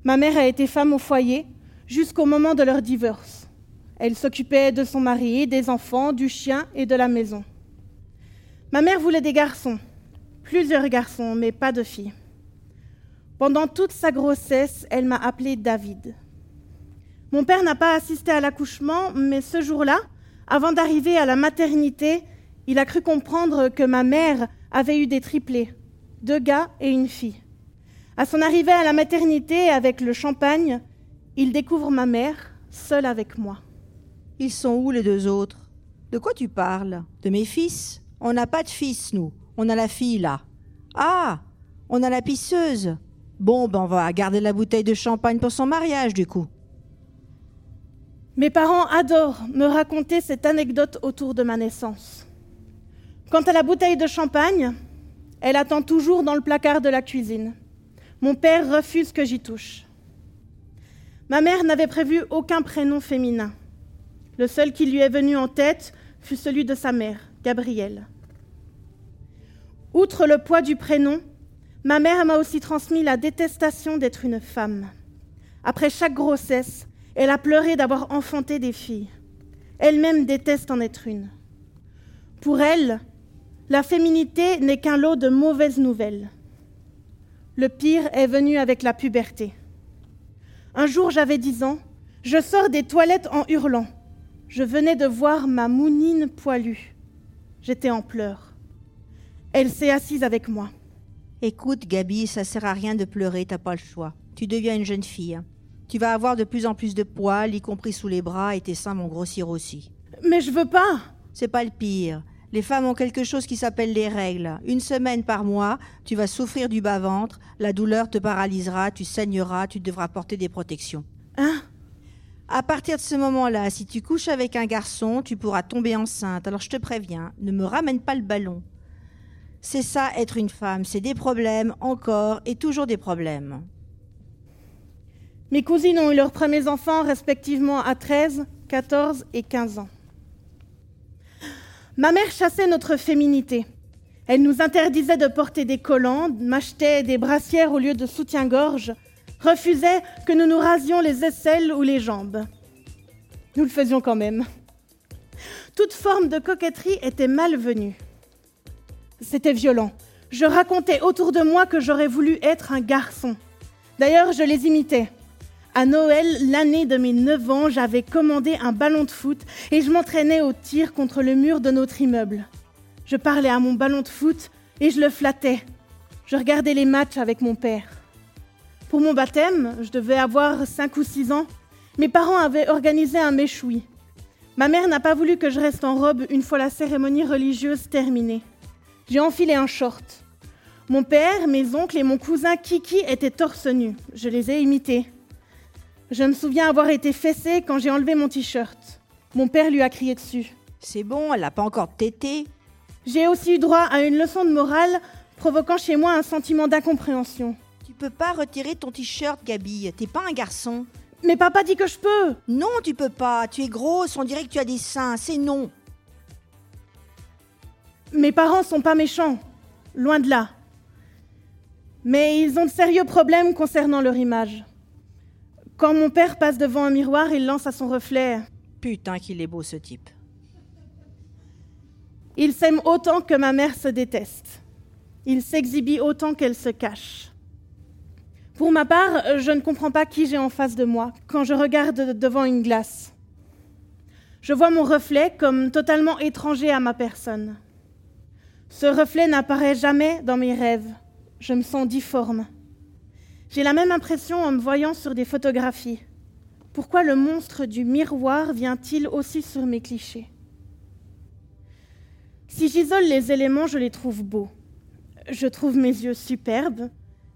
Ma mère a été femme au foyer jusqu'au moment de leur divorce. Elle s'occupait de son mari, des enfants, du chien et de la maison. Ma mère voulait des garçons, plusieurs garçons, mais pas de filles. Pendant toute sa grossesse, elle m'a appelé David. Mon père n'a pas assisté à l'accouchement, mais ce jour-là, avant d'arriver à la maternité, il a cru comprendre que ma mère avait eu des triplés, deux gars et une fille. À son arrivée à la maternité avec le champagne, il découvre ma mère seule avec moi. Ils sont où les deux autres? De quoi tu parles? De mes fils? On n'a pas de fils, nous. On a la fille, là. Ah On a la pisseuse. Bon, ben on va garder la bouteille de champagne pour son mariage, du coup. Mes parents adorent me raconter cette anecdote autour de ma naissance. Quant à la bouteille de champagne, elle attend toujours dans le placard de la cuisine. Mon père refuse que j'y touche. Ma mère n'avait prévu aucun prénom féminin. Le seul qui lui est venu en tête fut celui de sa mère, Gabrielle. Outre le poids du prénom, ma mère m'a aussi transmis la détestation d'être une femme. Après chaque grossesse, elle a pleuré d'avoir enfanté des filles. Elle-même déteste en être une. Pour elle, la féminité n'est qu'un lot de mauvaises nouvelles. Le pire est venu avec la puberté. Un jour, j'avais dix ans, je sors des toilettes en hurlant. Je venais de voir ma mounine poilue. J'étais en pleurs. Elle s'est assise avec moi. Écoute, Gabi, ça sert à rien de pleurer, t'as pas le choix. Tu deviens une jeune fille. Tu vas avoir de plus en plus de poils, y compris sous les bras, et tes seins vont grossir aussi. Mais je veux pas C'est pas le pire. Les femmes ont quelque chose qui s'appelle les règles. Une semaine par mois, tu vas souffrir du bas-ventre, la douleur te paralysera, tu saigneras, tu devras porter des protections. Hein? À partir de ce moment-là, si tu couches avec un garçon, tu pourras tomber enceinte. Alors je te préviens, ne me ramène pas le ballon. C'est ça être une femme, c'est des problèmes, encore et toujours des problèmes. Mes cousines ont eu leurs premiers enfants respectivement à 13, 14 et 15 ans. Ma mère chassait notre féminité. Elle nous interdisait de porter des collants, m'achetait des brassières au lieu de soutien-gorge, refusait que nous nous rasions les aisselles ou les jambes. Nous le faisions quand même. Toute forme de coquetterie était malvenue. C'était violent. Je racontais autour de moi que j'aurais voulu être un garçon. D'ailleurs, je les imitais. À Noël, l'année de mes 9 ans, j'avais commandé un ballon de foot et je m'entraînais au tir contre le mur de notre immeuble. Je parlais à mon ballon de foot et je le flattais. Je regardais les matchs avec mon père. Pour mon baptême, je devais avoir 5 ou 6 ans, mes parents avaient organisé un méchoui. Ma mère n'a pas voulu que je reste en robe une fois la cérémonie religieuse terminée. J'ai enfilé un short. Mon père, mes oncles et mon cousin Kiki étaient torse nu. Je les ai imités. Je me souviens avoir été fessée quand j'ai enlevé mon t-shirt. Mon père lui a crié dessus. C'est bon, elle n'a pas encore tété. J'ai aussi eu droit à une leçon de morale, provoquant chez moi un sentiment d'incompréhension. Tu peux pas retirer ton t-shirt, Gabi. T'es pas un garçon. Mais papa dit que je peux. Non, tu peux pas. Tu es grosse, on dirait que tu as des seins. C'est non. Mes parents sont pas méchants. Loin de là. Mais ils ont de sérieux problèmes concernant leur image. Quand mon père passe devant un miroir, il lance à son reflet Putain qu'il est beau ce type. Il s'aime autant que ma mère se déteste. Il s'exhibit autant qu'elle se cache. Pour ma part, je ne comprends pas qui j'ai en face de moi quand je regarde devant une glace. Je vois mon reflet comme totalement étranger à ma personne. Ce reflet n'apparaît jamais dans mes rêves. Je me sens difforme. J'ai la même impression en me voyant sur des photographies. Pourquoi le monstre du miroir vient-il aussi sur mes clichés? Si j'isole les éléments, je les trouve beaux. Je trouve mes yeux superbes.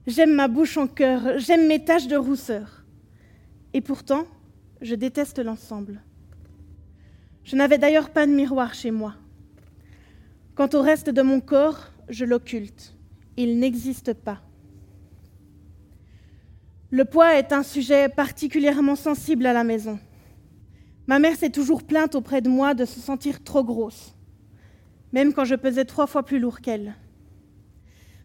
J'aime ma bouche en cœur. J'aime mes taches de rousseur. Et pourtant, je déteste l'ensemble. Je n'avais d'ailleurs pas de miroir chez moi. Quant au reste de mon corps, je l'occulte. Il n'existe pas. Le poids est un sujet particulièrement sensible à la maison. Ma mère s'est toujours plainte auprès de moi de se sentir trop grosse, même quand je pesais trois fois plus lourd qu'elle.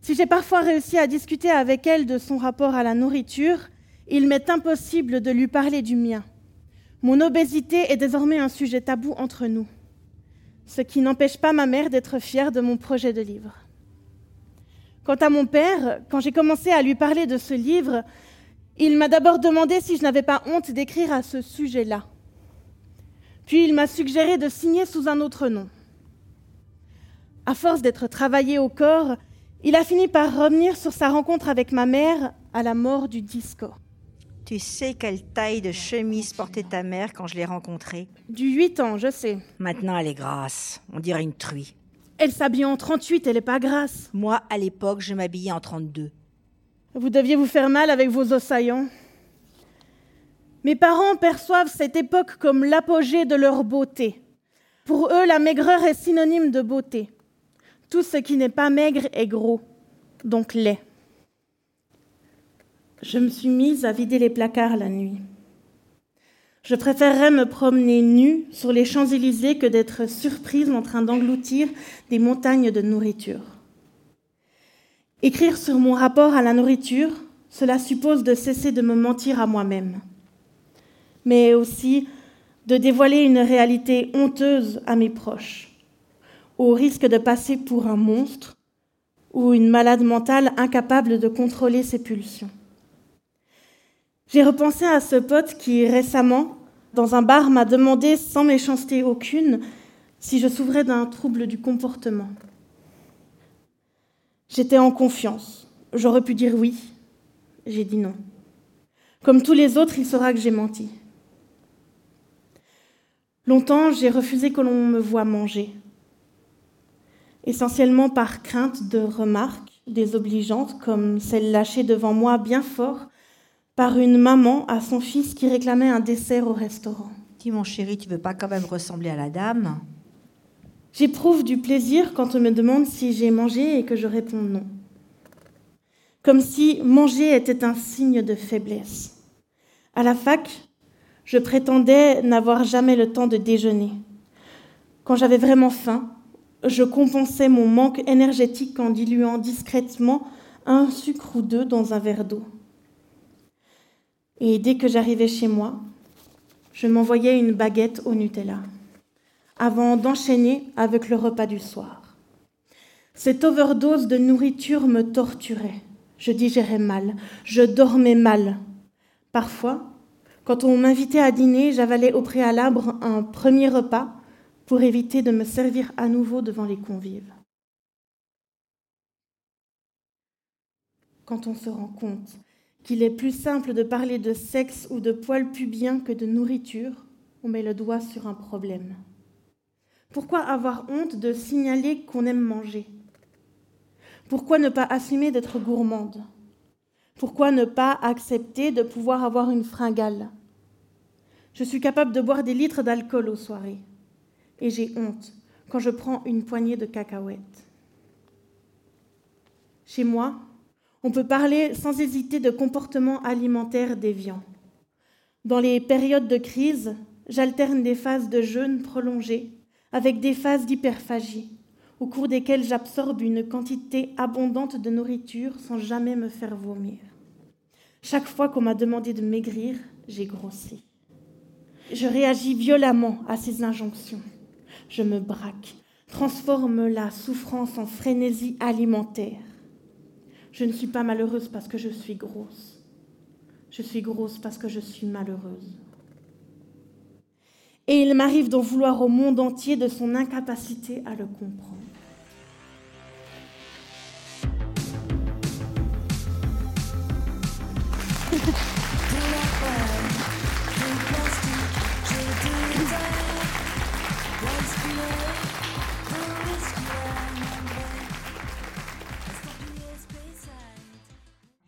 Si j'ai parfois réussi à discuter avec elle de son rapport à la nourriture, il m'est impossible de lui parler du mien. Mon obésité est désormais un sujet tabou entre nous, ce qui n'empêche pas ma mère d'être fière de mon projet de livre. Quant à mon père, quand j'ai commencé à lui parler de ce livre, il m'a d'abord demandé si je n'avais pas honte d'écrire à ce sujet-là. Puis il m'a suggéré de signer sous un autre nom. À force d'être travaillé au corps, il a fini par revenir sur sa rencontre avec ma mère à la mort du disco. Tu sais quelle taille de chemise portait ta mère quand je l'ai rencontrée? Du 8 ans, je sais. Maintenant, elle est grasse. On dirait une truie. Elle s'habille en 38, elle n'est pas grasse. Moi, à l'époque, je m'habillais en 32. Vous deviez vous faire mal avec vos ossaillants. Mes parents perçoivent cette époque comme l'apogée de leur beauté. Pour eux, la maigreur est synonyme de beauté. Tout ce qui n'est pas maigre est gros, donc laid. Je me suis mise à vider les placards la nuit. Je préférerais me promener nue sur les Champs-Élysées que d'être surprise en train d'engloutir des montagnes de nourriture. Écrire sur mon rapport à la nourriture, cela suppose de cesser de me mentir à moi-même, mais aussi de dévoiler une réalité honteuse à mes proches, au risque de passer pour un monstre ou une malade mentale incapable de contrôler ses pulsions. J'ai repensé à ce pote qui récemment, dans un bar, m'a demandé sans méchanceté aucune si je souffrais d'un trouble du comportement. J'étais en confiance. J'aurais pu dire oui. J'ai dit non. Comme tous les autres, il saura que j'ai menti. Longtemps, j'ai refusé que l'on me voie manger, essentiellement par crainte de remarques désobligeantes comme celle lâchée devant moi bien fort par une maman à son fils qui réclamait un dessert au restaurant. Dis mon chéri, tu veux pas quand même ressembler à la dame? J'éprouve du plaisir quand on me demande si j'ai mangé et que je réponds non. Comme si manger était un signe de faiblesse. À la fac, je prétendais n'avoir jamais le temps de déjeuner. Quand j'avais vraiment faim, je compensais mon manque énergétique en diluant discrètement un sucre ou deux dans un verre d'eau. Et dès que j'arrivais chez moi, je m'envoyais une baguette au Nutella. avant d'enchaîner avec le repas du soir. Cette overdose de nourriture me torturait. Je digérais mal, je dormais mal. Parfois, quand on m'invitait à dîner, j'avalais au préalable un premier repas pour éviter de me servir à nouveau devant les convives. Quand on se rend compte qu'il est plus simple de parler de sexe ou de poils pubiens que de nourriture, on met le doigt sur un problème. Pourquoi avoir honte de signaler qu'on aime manger? Pourquoi ne pas assumer d'être gourmande? Pourquoi ne pas accepter de pouvoir avoir une fringale? Je suis capable de boire des litres d'alcool aux soirées et j'ai honte quand je prends une poignée de cacahuètes. Chez moi, on peut parler sans hésiter de comportements alimentaires déviants. Dans les périodes de crise, j'alterne des phases de jeûne prolongé avec des phases d'hyperphagie, au cours desquelles j'absorbe une quantité abondante de nourriture sans jamais me faire vomir. Chaque fois qu'on m'a demandé de maigrir, j'ai grossi. Je réagis violemment à ces injonctions je me braque, transforme la souffrance en frénésie alimentaire. Je ne suis pas malheureuse parce que je suis grosse. Je suis grosse parce que je suis malheureuse. Et il m'arrive d'en vouloir au monde entier de son incapacité à le comprendre.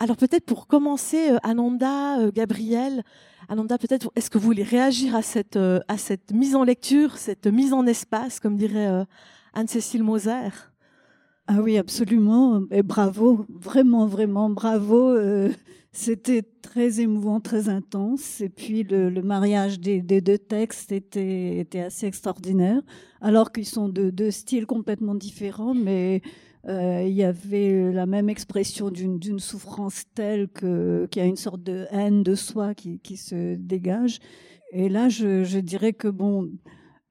Alors peut-être pour commencer, euh, Ananda, euh, Gabriel, Ananda, peut-être est-ce que vous voulez réagir à cette, euh, à cette mise en lecture, cette mise en espace, comme dirait Anne-Cécile Moser? Ah oui, absolument. Et bravo, vraiment, vraiment, bravo. C'était très émouvant, très intense. Et puis le, mariage des, deux textes était, était assez extraordinaire, alors qu'ils sont de deux styles complètement différents, mais euh, il y avait la même expression d'une souffrance telle qu'il y a une sorte de haine de soi qui, qui se dégage. Et là, je, je dirais que bon,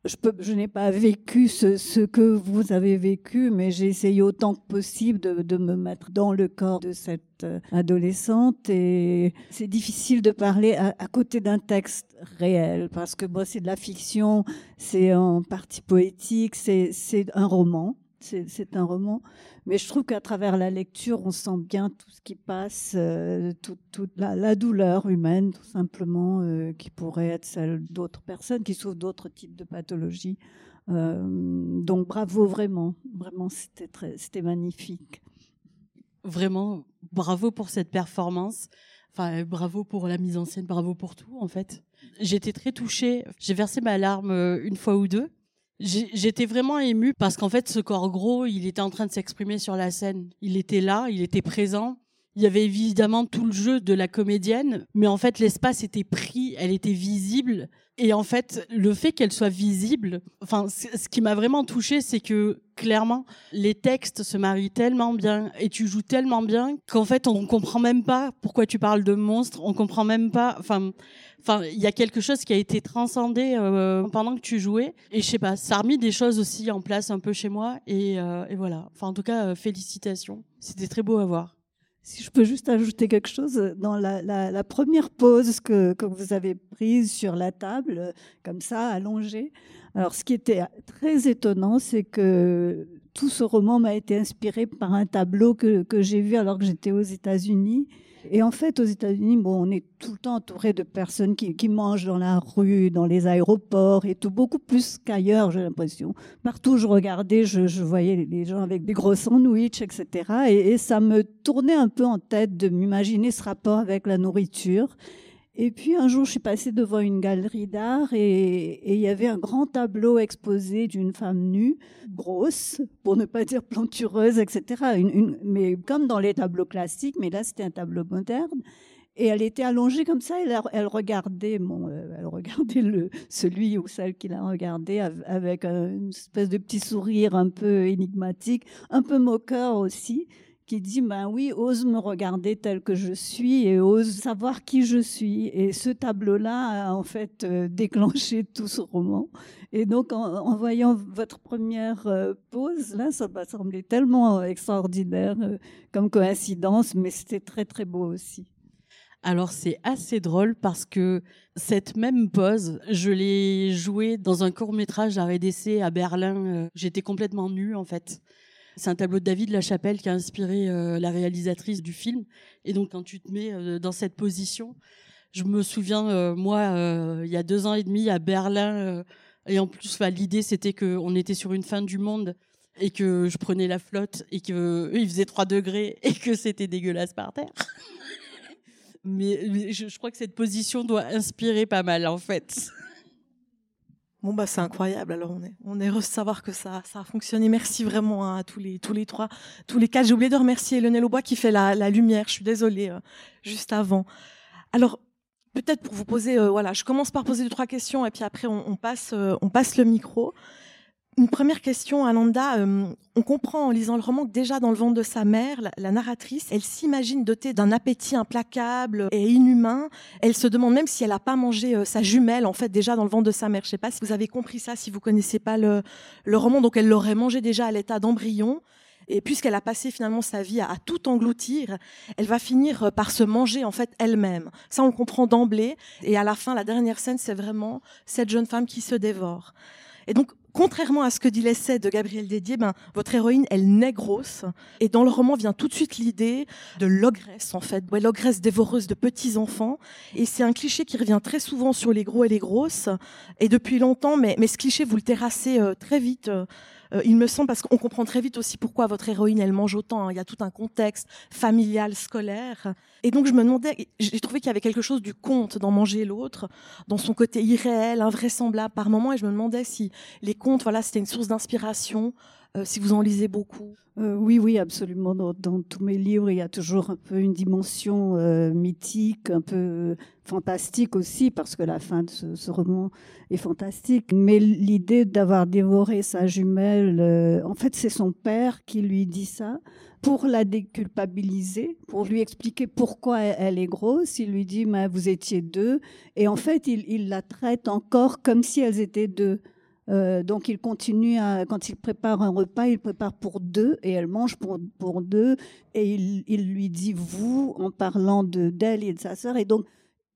je, je n'ai pas vécu ce, ce, que vous avez vécu, mais j'ai essayé autant que possible de, de, me mettre dans le corps de cette euh, adolescente. Et c'est difficile de parler à, à côté d'un texte réel, parce que bon, c'est de la fiction, c'est en partie poétique, c'est un roman c'est un roman. Mais je trouve qu'à travers la lecture, on sent bien tout ce qui passe, euh, toute la, douleur humaine, tout simplement, euh, qui pourrait être celle d'autres personnes qui souffrent d'autres types de pathologies. Euh, donc bravo vraiment, vraiment c'était magnifique. Vraiment, bravo pour cette performance. Enfin, bravo pour la mise en scène, bravo pour tout en fait. J'étais très touchée. J'ai versé ma larme une fois ou deux J'étais vraiment émue parce qu'en fait, ce corps gros, il était en train de s'exprimer sur la scène. Il était là, il était présent. Il y avait évidemment tout le jeu de la comédienne, mais en fait, l'espace était pris, elle était visible. Et en fait, le fait qu'elle soit visible, enfin, ce qui m'a vraiment touchée, c'est que clairement, les textes se marient tellement bien et tu joues tellement bien qu'en fait, on comprend même pas pourquoi tu parles de monstres, on comprend même pas, enfin, Enfin, il y a quelque chose qui a été transcendé euh, pendant que tu jouais. Et je sais pas, ça a remis des choses aussi en place un peu chez moi. Et, euh, voilà. Enfin, en tout cas, euh, félicitations. C'était très beau à voir. Si je peux juste ajouter quelque chose, dans la, première pause que, vous avez prise sur la table, comme ça, allongée, alors ce qui était très étonnant, c'est que tout ce roman m'a été inspiré par un tableau que j'ai vu alors que j'étais aux États-Unis et en fait, aux États-Unis, bon, on est tout le temps entouré de personnes qui, mangent dans la rue, dans les aéroports et tout, beaucoup plus qu'ailleurs, j'ai l'impression. Partout où je regardais, je, voyais les gens avec des gros sandwichs, etc. Et, et ça me tournait un peu en tête de m'imaginer ce rapport avec la nourriture. Et puis un jour, je suis passée devant une galerie d'art et, il y avait un grand tableau exposé d'une femme nue, grosse, pour ne pas dire plantureuse, etc. Mais comme dans les tableaux classiques, mais là c'était un tableau moderne. Et elle était allongée comme ça, elle, elle regardait, euh, elle regardait le, celui ou celle qui l'a regardé avec une espèce de petit sourire un peu énigmatique, un peu moqueur aussi qui dit ben oui, ose me regarder tel que je suis et ose savoir qui je suis. Et ce tableau-là a en fait euh, déclenché tout ce roman. Et donc, en, voyant votre première euh, pause, là, ça m'a semblé tellement extraordinaire euh, comme coïncidence, mais c'était très, très beau aussi. Alors c'est assez drôle parce que cette même pause, je l'ai jouée dans un court métrage à d'essai à Berlin. J'étais complètement nue en fait. C'est un tableau de David Lachapelle qui a inspiré la réalisatrice du film. Et donc quand tu te mets dans cette position, je me souviens, moi, il y a deux ans et demi à Berlin, et en plus, l'idée, c'était qu'on était sur une fin du monde et que je prenais la flotte et que il faisait 3 degrés [LAUGHS] et que c'était dégueulasse par terre. [LAUGHS] mais, je, crois que cette position doit inspirer pas mal, en fait. Bon bah c'est incroyable. Alors on est on est heureux de savoir que ça ça a fonctionné. Merci vraiment hein, à tous les tous les trois tous les quatre. J'ai oublié de remercier Lionel Aubois qui fait la, la lumière. Je suis désolée euh, juste avant. Alors peut-être pour vous poser, euh, voilà, je commence par poser deux trois questions et puis après on, passe, euh, on passe le micro. Une première question, Ananda. Euh, on comprend en lisant le roman que déjà dans le ventre de sa mère, la, narratrice, elle s'imagine dotée d'un appétit implacable et inhumain. Elle se demande même si elle n'a pas mangé sa jumelle, en fait, déjà dans le ventre de sa mère. Je ne sais pas si vous avez compris ça, si vous connaissez pas le, le roman. Donc elle l'aurait mangé déjà à l'état d'embryon. Et puisqu'elle a passé finalement sa vie à, tout engloutir, elle va finir euh, par se manger en fait elle-même. Ça, on le comprend d'emblée. Et à la fin, la dernière scène, c'est vraiment cette jeune femme qui se dévore. Et donc, contrairement à ce que dit l'essai de Gabriel Dédier, ben, votre héroïne, elle naît grosse. Et dans le roman vient tout de suite l'idée de l'ogresse, en fait. Ouais, l'ogresse dévoreuse de petits-enfants. Et c'est un cliché qui revient très souvent sur les gros et les grosses. Et depuis longtemps, mais, mais ce cliché, vous le terrassez euh, très vite. Euh, euh, il me semble, parce qu'on comprend très vite aussi pourquoi votre héroïne, elle mange autant. Hein. Il y a tout un contexte familial, scolaire. Et donc, je me demandais, j'ai trouvé qu'il y avait quelque chose du conte dans Manger l'autre, dans son côté irréel, invraisemblable par moment. Et je me demandais si les contes, voilà, c'était une source d'inspiration, euh, si vous en lisez beaucoup. Euh, oui, oui, absolument. Dans, tous mes livres, il y a toujours un peu une dimension euh, mythique, un peu fantastique aussi, parce que la fin de ce, roman est fantastique. Mais l'idée d'avoir dévoré sa jumelle, en fait, c'est son père qui lui dit ça pour la déculpabiliser, pour lui expliquer pourquoi elle est grosse. Il lui dit, mais vous étiez deux. Et en fait, il la traite encore comme si elles étaient deux. Euh, donc il continue à, quand il prépare un repas, il prépare pour deux et elle mange pour, pour deux. Et il, lui dit vous en parlant de d'elle et de sa sœur. Et donc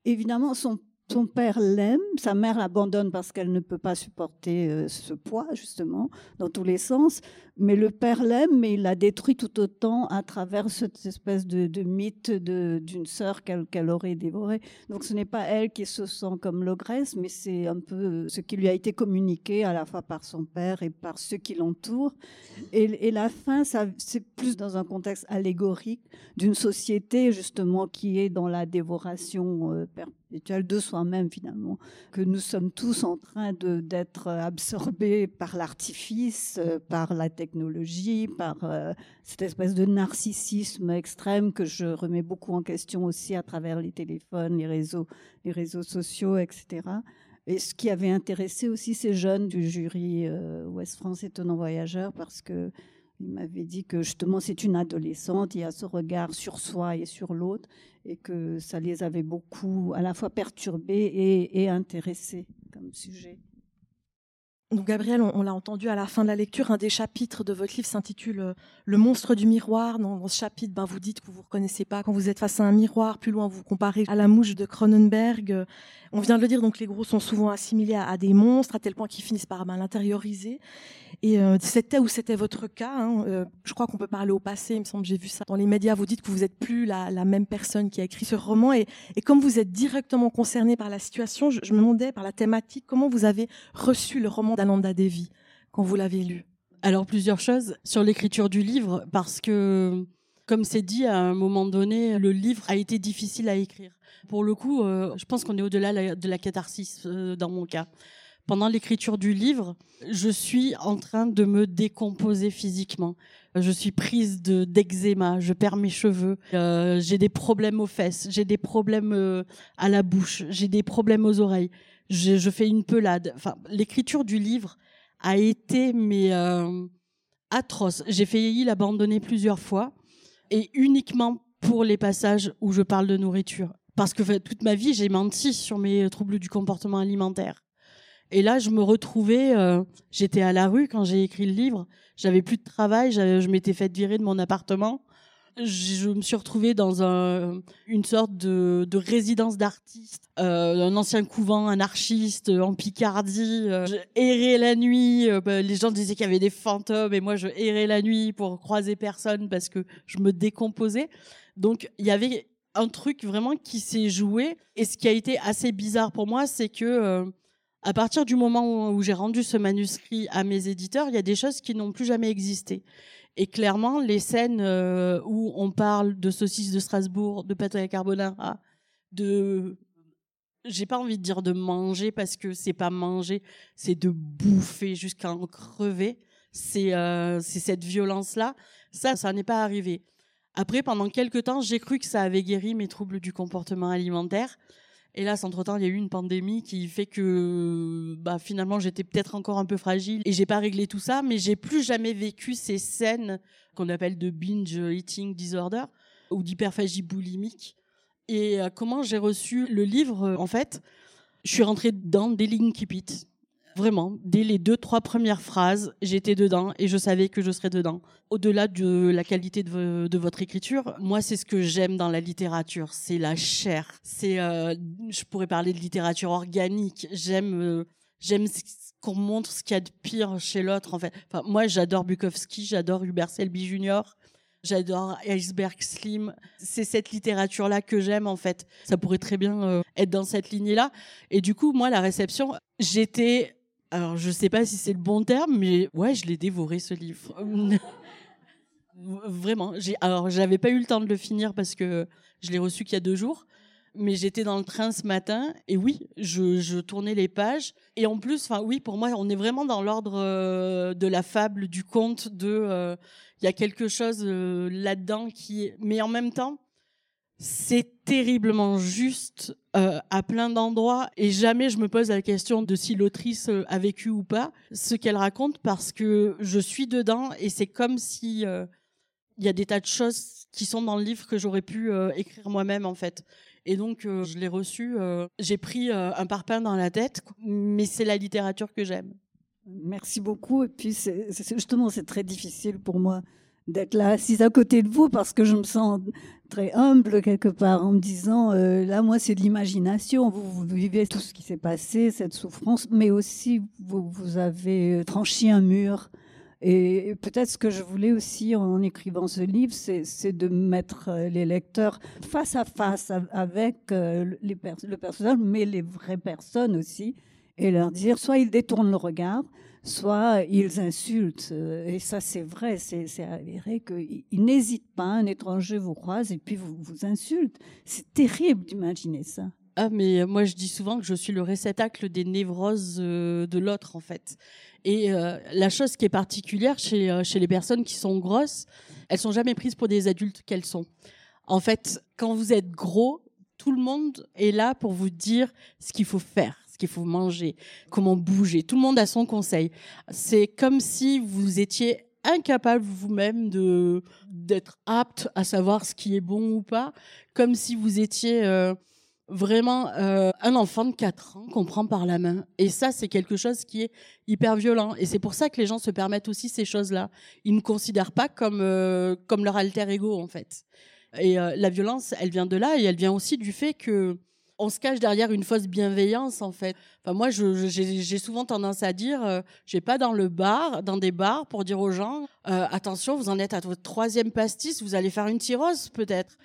évidemment son son père l'aime, sa mère l'abandonne parce qu'elle ne peut pas supporter euh, ce poids, justement, dans tous les sens. Mais le père l'aime, mais il la détruit tout autant à travers cette espèce de, mythe d'une sœur qu'elle aurait dévorée. Donc ce n'est pas elle qui se sent comme l'ogresse, mais c'est un peu ce qui lui a été communiqué à la fois par son père et par ceux qui l'entourent. Et, la fin, c'est plus dans un contexte allégorique d'une société, justement, qui est dans la dévoration euh, perpétuelle de soi-même finalement, que nous sommes tous en train d'être absorbés par l'artifice, euh, par la technologie, par euh, cette espèce de narcissisme extrême que je remets beaucoup en question aussi à travers les téléphones, les réseaux, les réseaux sociaux, etc. Et ce qui avait intéressé aussi ces jeunes du jury euh, Ouest France étonnant voyageur, parce que il m'avait dit que justement c'est une adolescente, il y a ce regard sur soi et sur l'autre, et que ça les avait beaucoup à la fois perturbés et, et intéressés comme sujet. Donc Gabriel, on, l'a entendu à la fin de la lecture, un des chapitres de votre livre s'intitule euh, Le monstre du miroir. Dans, ce chapitre, ben, vous dites que vous ne vous reconnaissez pas quand vous êtes face à un miroir. Plus loin, vous comparez à la mouche de Cronenberg. On vient de le dire, donc les gros sont souvent assimilés à, des monstres, à tel point qu'ils finissent par ben, l'intérioriser. Et euh, c'était ou c'était votre cas. Hein, euh, je crois qu'on peut parler au passé. Il me semble j'ai vu ça dans les médias. Vous dites que vous n'êtes plus la, même personne qui a écrit ce roman. Et, comme vous êtes directement concerné par la situation, je, me demandais par la thématique comment vous avez reçu le roman d'Ananda Devi quand vous l'avez lu? Alors plusieurs choses sur l'écriture du livre parce que comme c'est dit à un moment donné, le livre a été difficile à écrire. Pour le coup, euh, je pense qu'on est au-delà de la catharsis dans mon cas pendant l'écriture du livre, je suis en train de me décomposer physiquement. Je suis prise de d'eczéma, je perds mes cheveux, euh, j'ai des problèmes aux fesses, j'ai des problèmes euh, à la bouche, j'ai des problèmes aux oreilles. Je, je fais une pelade. Enfin, l'écriture du livre a été mais euh, atroce. J'ai failli l'abandonner plusieurs fois et uniquement pour les passages où je parle de nourriture. Parce que toute ma vie, j'ai menti sur mes troubles du comportement alimentaire. Et là, je me retrouvais, euh, j'étais à la rue quand j'ai écrit le livre. J'avais plus de travail, je m'étais fait virer de mon appartement. Je me suis retrouvée dans un, une sorte de, de résidence d'artiste, euh, un ancien couvent anarchiste en Picardie. Euh, je errais la nuit. Euh, bah, les gens disaient qu'il y avait des fantômes et moi je errais la nuit pour croiser personne parce que je me décomposais. Donc il y avait un truc vraiment qui s'est joué. Et ce qui a été assez bizarre pour moi, c'est que euh, à partir du moment où, j'ai rendu ce manuscrit à mes éditeurs, il y a des choses qui n'ont plus jamais existé. Et clairement, les scènes euh, où on parle de saucisses de Strasbourg, de pâte à carbonara, de j'ai pas envie de dire de manger parce que c'est pas manger, c'est de bouffer jusqu'à en crever. C'est euh, cette violence là. Ça, ça n'est pas arrivé. Après, pendant quelques temps, j'ai cru que ça avait guéri mes troubles du comportement alimentaire. Hélas, entre-temps, il y a eu une pandémie qui fait que bah, finalement, j'étais peut-être encore un peu fragile et j'ai pas réglé tout ça, mais j'ai plus jamais vécu ces scènes qu'on appelle de binge eating disorder ou d'hyperphagie boulimique. Et euh, comment j'ai reçu le livre, en fait, je suis rentrée dans Daily Keep It. Vraiment, dès les deux, trois premières phrases, j'étais dedans et je savais que je serais dedans. Au-delà de la qualité de, votre écriture, moi, c'est ce que j'aime dans la littérature, c'est la chair. C'est, euh, je pourrais parler de littérature organique. J'aime, euh, j'aime qu'on montre ce qu'il y a de pire chez l'autre. En fait, enfin, moi, j'adore Bukowski, j'adore Hubert Selby Jr. J'adore Iceberg Slim. C'est cette littérature-là que j'aime, en fait. Ça pourrait très bien euh, être dans cette lignée-là. Et du coup, moi, la réception, j'étais alors, je sais pas si c'est le bon terme, mais ouais, je l'ai dévoré ce livre. [LAUGHS] Vraiment. Alors, j'avais pas eu le temps de le finir parce que je l'ai reçu qu'il y a deux jours. Mais j'étais dans le train ce matin et oui, je, tournais les pages. Et en plus, enfin oui, pour moi, on est vraiment dans l'ordre euh, de la fable, du conte, de. Euh, il y a quelque chose euh, là-dedans qui. Mais en même temps, c'est terriblement juste euh, à plein d'endroits et jamais je me pose la question de si l'autrice euh, a vécu ou pas ce qu'elle raconte parce que je suis dedans et c'est comme si euh, il y a des tas de choses qui sont dans le livre que j'aurais pu écrire moi-même en fait. Et donc je l'ai reçu, j'ai pris un parpaing dans la tête, mais c'est la littérature que j'aime. Merci beaucoup. Et puis justement c'est très difficile pour moi d'être là assise à côté de vous parce que je me sens très humble quelque part en me disant euh, là moi c'est de l'imagination. Vous, vous, vivez tout ce qui s'est passé cette souffrance mais aussi vous, vous avez franchi un mur. Et peut-être ce que je voulais aussi en écrivant ce livre c'est de mettre euh, les lecteurs face à face avec euh, les le personnage mais les vraies personnes aussi et leur dire soit ils détournent le regard soit ils insultent. Euh, et ça, c'est vrai, c'est avéré qu'ils n'hésitent pas, un étranger vous croise et puis vous, vous insulte. C'est terrible d'imaginer ça. Ah, mais euh, moi, je dis souvent que je suis le réceptacle des névroses euh, de l'autre, en fait. Et la chose qui est particulière chez, chez les personnes qui sont grosses, elles sont jamais prises pour des adultes qu'elles sont. En fait, quand vous êtes gros, tout le monde est là pour vous dire ce qu'il faut faire ce qu'il faut manger, comment bouger. Tout le monde a son conseil. C'est comme si vous étiez incapable vous-même de d'être apte à savoir ce qui est bon ou pas, comme si vous étiez euh, vraiment euh, un enfant de 4 ans qu'on prend par la main. Et ça, c'est quelque chose qui est hyper violent. Et c'est pour ça que les gens se permettent aussi ces choses-là. Ils ne considèrent pas comme euh, comme leur alter ego en fait. Et la violence, elle vient de là et elle vient aussi du fait que on se cache derrière une fausse bienveillance en fait. Enfin moi j'ai souvent tendance à dire euh, je vais pas dans le bar, dans des bars pour dire aux gens euh, attention vous en êtes à votre troisième pastis, vous allez faire une cirrhose peut-être.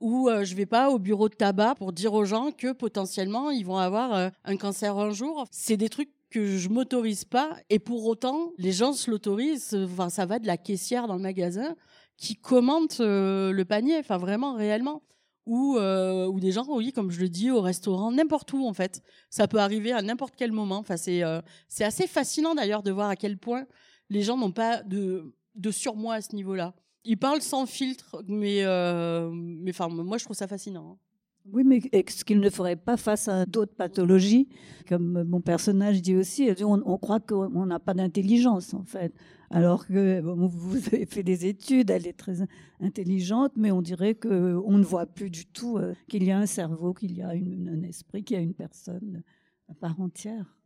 Ou euh, je vais pas au bureau de tabac pour dire aux gens que potentiellement ils vont avoir un cancer un jour. C'est des trucs que je m'autorise pas et pour autant les gens se l'autorisent. Enfin ça va de la caissière dans le magasin qui commente le panier. Enfin vraiment réellement ou, euh, ou des gens, oui, comme je le dis, au restaurant, n'importe où en fait. Ça peut arriver à n'importe quel moment. Enfin, c'est euh, c'est assez fascinant d'ailleurs de voir à quel point les gens n'ont pas de, de surmoi à ce niveau-là. Ils parlent sans filtre, mais, euh, mais moi je trouve ça fascinant. Oui, mais est-ce qu'il ne ferait pas face à d'autres pathologies Comme mon personnage dit aussi, on, on croit qu'on n'a pas d'intelligence en fait. Alors que vous avez fait des études, elle est très intelligente, mais on dirait qu'on ne voit plus du tout euh, qu'il y a un cerveau, qu'il y a un esprit, qu'il y a une personne à part entière.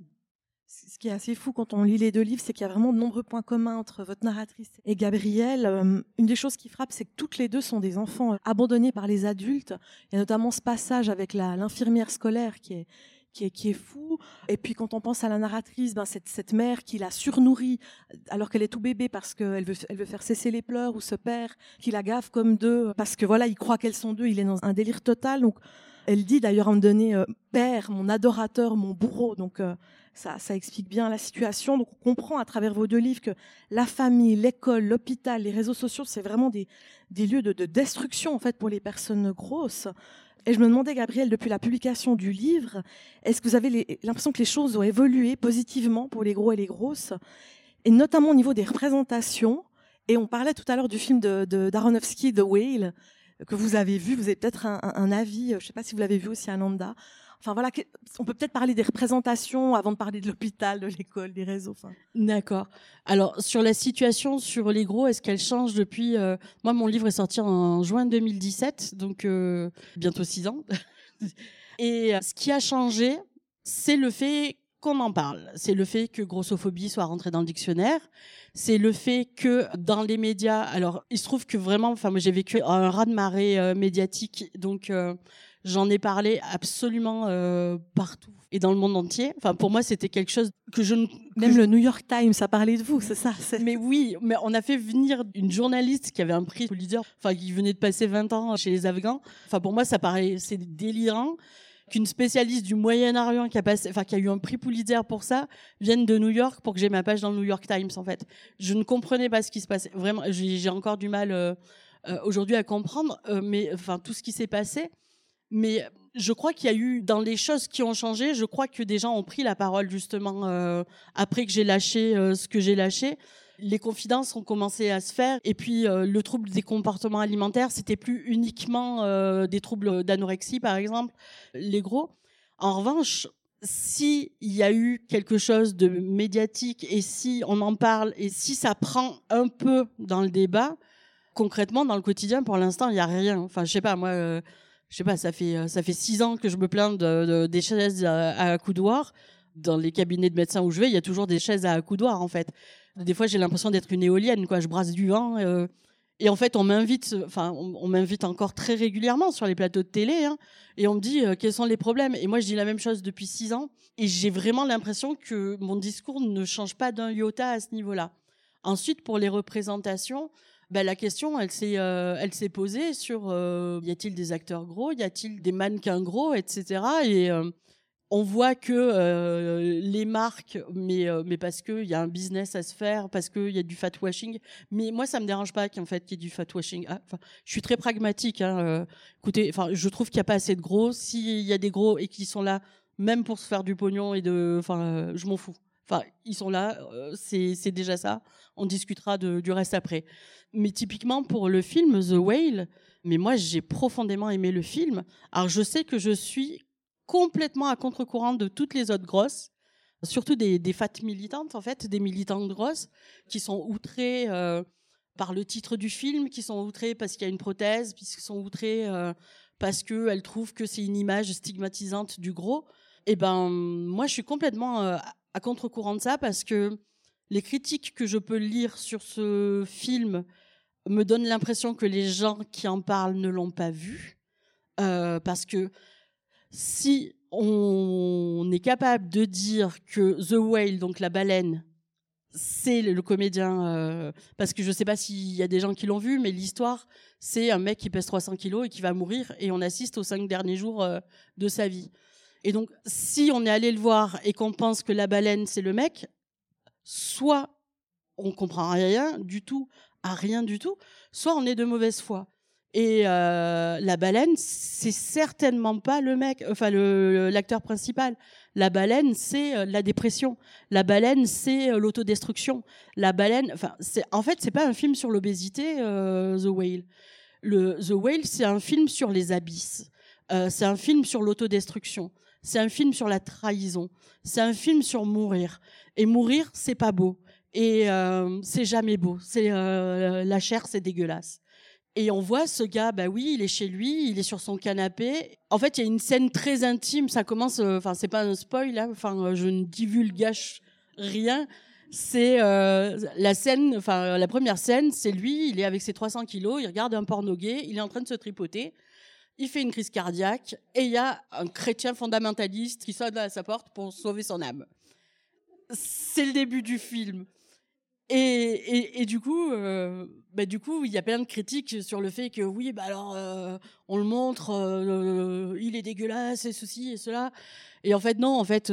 Ce qui est assez fou quand on lit les deux livres, c'est qu'il y a vraiment de nombreux points communs entre votre narratrice et Gabrielle. Euh, une des choses qui frappe, c'est que toutes les deux sont des enfants euh, abandonnés par les adultes. Il y a notamment ce passage avec l'infirmière scolaire qui est, fou. Et puis quand on pense à la narratrice, ben, cette, mère qui la surnourrit alors qu'elle est tout bébé parce qu'elle veut, faire cesser les pleurs, ou ce père qui la gaffe comme deux parce que voilà, il croit qu'elles sont deux, il est dans un délire total. Donc elle dit d'ailleurs à un moment donné, euh, père, mon adorateur, mon bourreau. Donc euh, ça, explique bien la situation. Donc on comprend à travers vos deux livres que la famille, l'école, l'hôpital, les réseaux sociaux, c'est vraiment des, lieux de, de destruction en fait pour les personnes grosses. Et je me demandais, Gabriel, depuis la publication du livre, est-ce que vous avez l'impression que les choses ont évolué positivement pour les gros et les grosses, et notamment au niveau des représentations Et on parlait tout à l'heure du film de, d'Aronofsky, The Whale, que vous avez vu. Vous avez peut-être un, avis, je ne sais pas si vous l'avez vu aussi à. Enfin voilà, on peut peut-être parler des représentations avant de parler de l'hôpital, de l'école, des réseaux. Enfin. D'accord. Alors sur la situation sur les gros, est-ce qu'elle change depuis euh, Moi, mon livre est sorti en juin 2017, donc euh, bientôt six ans. [LAUGHS] Et euh, ce qui a changé, c'est le fait qu'on en parle. C'est le fait que grossophobie soit rentrée dans le dictionnaire. C'est le fait que dans les médias, alors il se trouve que vraiment, enfin moi j'ai vécu un raz de marée médiatique, donc J'en ai parlé absolument euh, partout et dans le monde entier. Enfin, pour moi, c'était quelque chose que je ne. Même le New York Times a parlé de vous, c'est ça Mais oui, mais on a fait venir une journaliste qui avait un prix leader, enfin, qui venait de passer 20 ans chez les Afghans. Enfin, pour moi, ça paraît, c'est délirant qu'une spécialiste du Moyen-Orient qui a passé, enfin, qui a eu un prix Pulitzer pour ça, vienne de New York pour que j'ai ma page dans le New York Times, en fait. Je ne comprenais pas ce qui se passait. Vraiment, j'ai encore du mal euh, euh, aujourd'hui à comprendre, mais enfin, tout ce qui s'est passé. Mais je crois qu'il y a eu, dans les choses qui ont changé, je crois que des gens ont pris la parole justement euh, après que j'ai lâché euh, ce que j'ai lâché. Les confidences ont commencé à se faire et puis euh, le trouble des comportements alimentaires, c'était plus uniquement des troubles d'anorexie par exemple, les gros. En revanche, s'il y a eu quelque chose de médiatique et si on en parle et si ça prend un peu dans le débat, concrètement dans le quotidien, pour l'instant, il n'y a rien. Enfin, je sais pas, moi je sais pas, ça fait euh, ça fait six ans que je me plains de, des chaises à, à accoudoir. Dans les cabinets de médecins où je vais, il y a toujours des chaises à accoudoir en fait. Des fois, j'ai l'impression d'être une éolienne, quoi. Je brasse du vent. Euh, et en fait, on m'invite, enfin, on, m'invite encore très régulièrement sur les plateaux de télé, hein, et on me dit euh, quels sont les problèmes. Et moi, je dis la même chose depuis six ans, et j'ai vraiment l'impression que mon discours ne change pas d'un iota à ce niveau-là. Ensuite, pour les représentations, bah, la question, elle s'est, euh, elle s'est posée sur euh, y a-t-il des acteurs gros, y a-t-il des mannequins gros, etc. Et euh, on voit que les marques, mais mais parce qu'il y a un business à se faire, parce qu'il y a du fat washing. Mais moi, ça me dérange pas qu'en fait qu'il y ait du fat washing. Ah, je suis très pragmatique. Hein, écoutez, enfin, je trouve qu'il n'y a pas assez de gros. S'il y a des gros et qui sont là, même pour se faire du pognon et de, enfin, je m'en fous. Enfin, ils sont là, c'est déjà ça. On discutera du reste après. Mais typiquement pour le film The Whale, mais moi j'ai profondément aimé le film. Alors je sais que je suis complètement à contre-courant de toutes les autres grosses, surtout des, des fat militantes en fait, des militantes grosses qui sont outrées euh, par le titre du film, qui sont outrées parce qu'il y a une prothèse, qui sont outrées euh, parce qu'elles trouvent que c'est une image stigmatisante du gros. Et eh ben moi je suis complètement euh, à contre-courant de ça parce que les critiques que je peux lire sur ce film me donnent l'impression que les gens qui en parlent ne l'ont pas vu. Euh, parce que si on est capable de dire que The Whale, donc la baleine, c'est le comédien, euh, parce que je ne sais pas s'il y a des gens qui l'ont vu, mais l'histoire, c'est un mec qui pèse 300 kilos et qui va mourir, et on assiste aux cinq derniers jours euh, de sa vie. Et donc, si on est allé le voir et qu'on pense que la baleine, c'est le mec, soit on comprend rien du tout à rien du tout, soit on est de mauvaise foi. Et euh, la baleine, c'est certainement pas le mec, enfin le l'acteur principal. La baleine, c'est euh, la dépression. La baleine, c'est euh, l'autodestruction. La baleine, enfin, c'est en fait, c'est pas un film sur l'obésité, The Whale. Le The Whale, c'est un film sur les abysses. c'est un film sur l'autodestruction. C'est un film sur la trahison. C'est un film sur mourir. Et mourir, c'est pas beau. Et euh, c'est jamais beau. C'est euh, la chair, c'est dégueulasse. Et on voit ce gars, bah oui, il est chez lui, il est sur son canapé. En fait, il y a une scène très intime. Ça commence, euh, enfin, c'est pas un spoil, là. Enfin, euh, je ne divulgage rien. C'est euh, la scène, enfin, la première scène, c'est lui, il est avec ses 300 kilos, il regarde un porno gay, il est en train de se tripoter. Il fait une crise cardiaque et il y a un chrétien fondamentaliste qui sonne à sa porte pour sauver son âme. C'est le début du film. Et, du coup, euh, bah, du coup, il y a plein de critiques sur le fait que oui, bah alors, euh, on le montre, euh, il est dégueulasse et ceci et cela. Et en fait, non, en fait,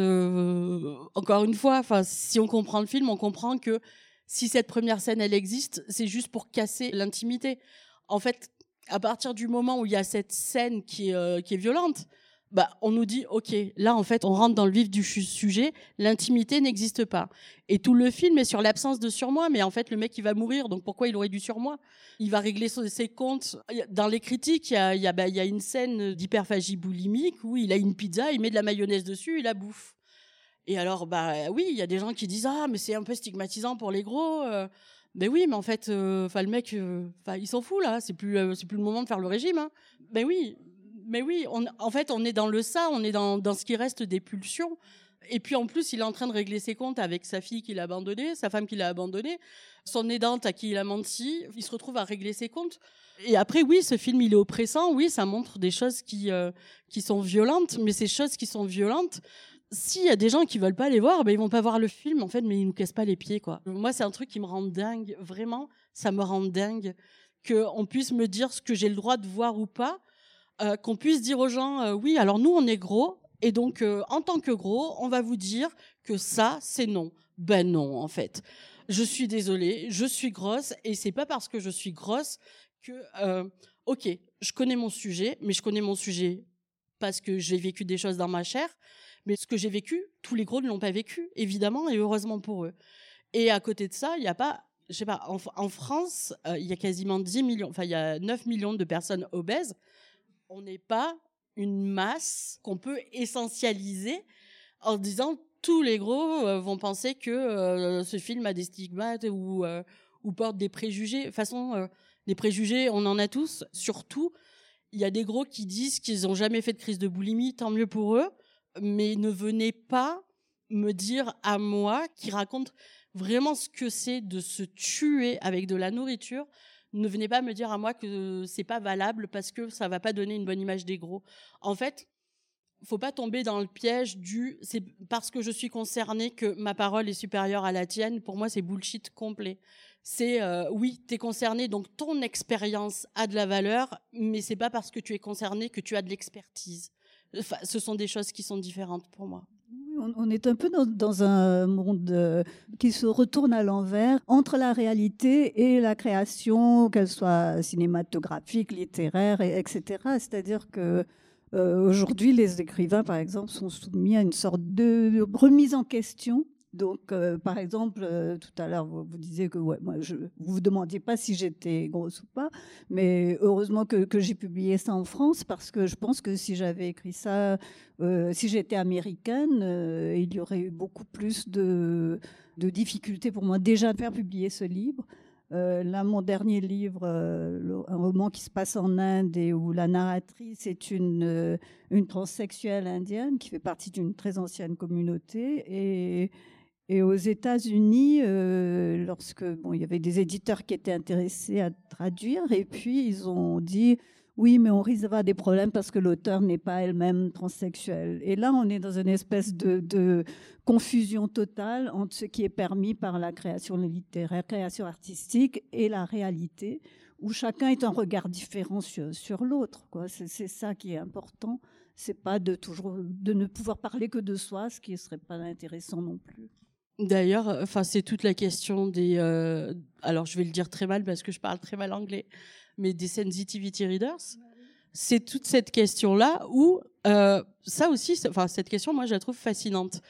encore une fois, enfin, si on comprend le film, on comprend que si cette première scène, elle existe, c'est juste pour casser l'intimité. En fait, à partir du moment où il y a cette scène qui est, qui est violente, bah, on nous dit, OK, là, en fait, on rentre dans le vif du sujet, l'intimité n'existe pas. Et tout le film est sur l'absence de surmoi, mais en fait, le mec, il va mourir, donc pourquoi il aurait du surmoi? Il va régler ses comptes. Dans les critiques, bah, il y a une scène d'hyperphagie boulimique où il a une pizza, il met de la mayonnaise dessus, il la bouffe. Et alors, bah oui, il y a des gens qui disent, ah, mais c'est un peu stigmatisant pour les gros. Euh. Ben oui, mais en fait, enfin le mec, enfin il s'en fout là. C'est plus, plus le moment de faire le régime. Hein. Ben oui, mais oui, en fait, on est dans le ça, on est dans, ce qui reste des pulsions. Et puis en plus, il est en train de régler ses comptes avec sa fille qu'il a abandonnée, sa femme qu'il a abandonnée, son aidante à qui il a menti. Il se retrouve à régler ses comptes. Et après, oui, ce film, il est oppressant. Oui, ça montre des choses qui, euh, qui sont violentes. Mais ces choses qui sont violentes, s'il y a des gens qui veulent pas les voir, ben ils vont pas voir le film en fait, mais ils nous cassent pas les pieds quoi. Moi, c'est un truc qui me rend dingue, vraiment, ça me rend dingue que on puisse me dire ce que j'ai le droit de voir ou pas euh, qu'on puisse dire aux gens, euh, oui, alors nous, on est gros, et donc, euh, en tant que gros, on va vous dire que ça, c'est non. Ben non, en fait. Je suis désolée, je suis grosse, et c'est pas parce que je suis grosse que, ok, je connais mon sujet, mais je connais mon sujet parce que j'ai vécu des choses dans ma chair, mais ce que j'ai vécu, tous les gros ne l'ont pas vécu, évidemment, et heureusement pour eux. Et à côté de ça, il n'y a pas, je sais pas, en, France, il y a quasiment 10 millions, enfin, il y a 9 millions de personnes obèses on n'est pas une masse qu'on peut essentialiser en disant tous les gros euh, vont penser que euh, ce film a des stigmates ou, euh, ou porte des préjugés. De toute façon, les préjugés, on en a tous. Surtout, il y a des gros qui disent qu'ils n'ont jamais fait de crise de boulimie, tant mieux pour eux, mais ne venez pas me dire à moi qui raconte vraiment ce que c'est de se tuer avec de la nourriture, ne venez pas me dire à moi que c'est pas valable parce que ça va pas donner une bonne image des gros. En fait, faut pas tomber dans le piège du c'est parce que je suis concernée que ma parole est supérieure à la tienne. Pour moi, c'est bullshit complet. C'est euh, oui, tu es concerné, donc ton expérience a de la valeur, mais c'est pas parce que tu es concerné que tu as de l'expertise. Enfin, ce sont des choses qui sont différentes pour moi on, est un peu dans, un monde euh, qui se retourne à l'envers entre la réalité et la création, qu'elle soit cinématographique, littéraire, etc. C'est-à-dire que euh, aujourd'hui, les écrivains, par exemple, sont soumis à une sorte de remise en question donc, euh, par exemple, euh, tout à l'heure, vous, disiez que ouais, moi, vous vous demandiez pas si j'étais grosse ou pas, mais heureusement que, j'ai publié ça en France parce que je pense que si j'avais écrit ça, euh, si j'étais américaine, il y aurait eu beaucoup plus de, de, difficultés pour moi déjà de faire publier ce livre. là, mon dernier livre, un roman qui se passe en Inde et où la narratrice est une, une transsexuelle indienne qui fait partie d'une très ancienne communauté et et aux États-Unis, euh, lorsque bon, il y avait des éditeurs qui étaient intéressés à traduire, et puis ils ont dit oui, mais on risque d'avoir des problèmes parce que l'auteur n'est pas elle-même transsexuelle. Et là, on est dans une espèce de, confusion totale entre ce qui est permis par la création littéraire, création artistique, et la réalité, où chacun est un regard différent sur, sur l'autre. C'est ça qui est important. C'est pas de toujours de ne pouvoir parler que de soi, ce qui serait pas intéressant non plus. D'ailleurs, enfin, c'est toute la question des. Euh, alors, je vais le dire très mal parce que je parle très mal anglais, mais des sensitivity readers. C'est toute cette question-là où euh, ça aussi, enfin, cette question, moi, je la trouve fascinante.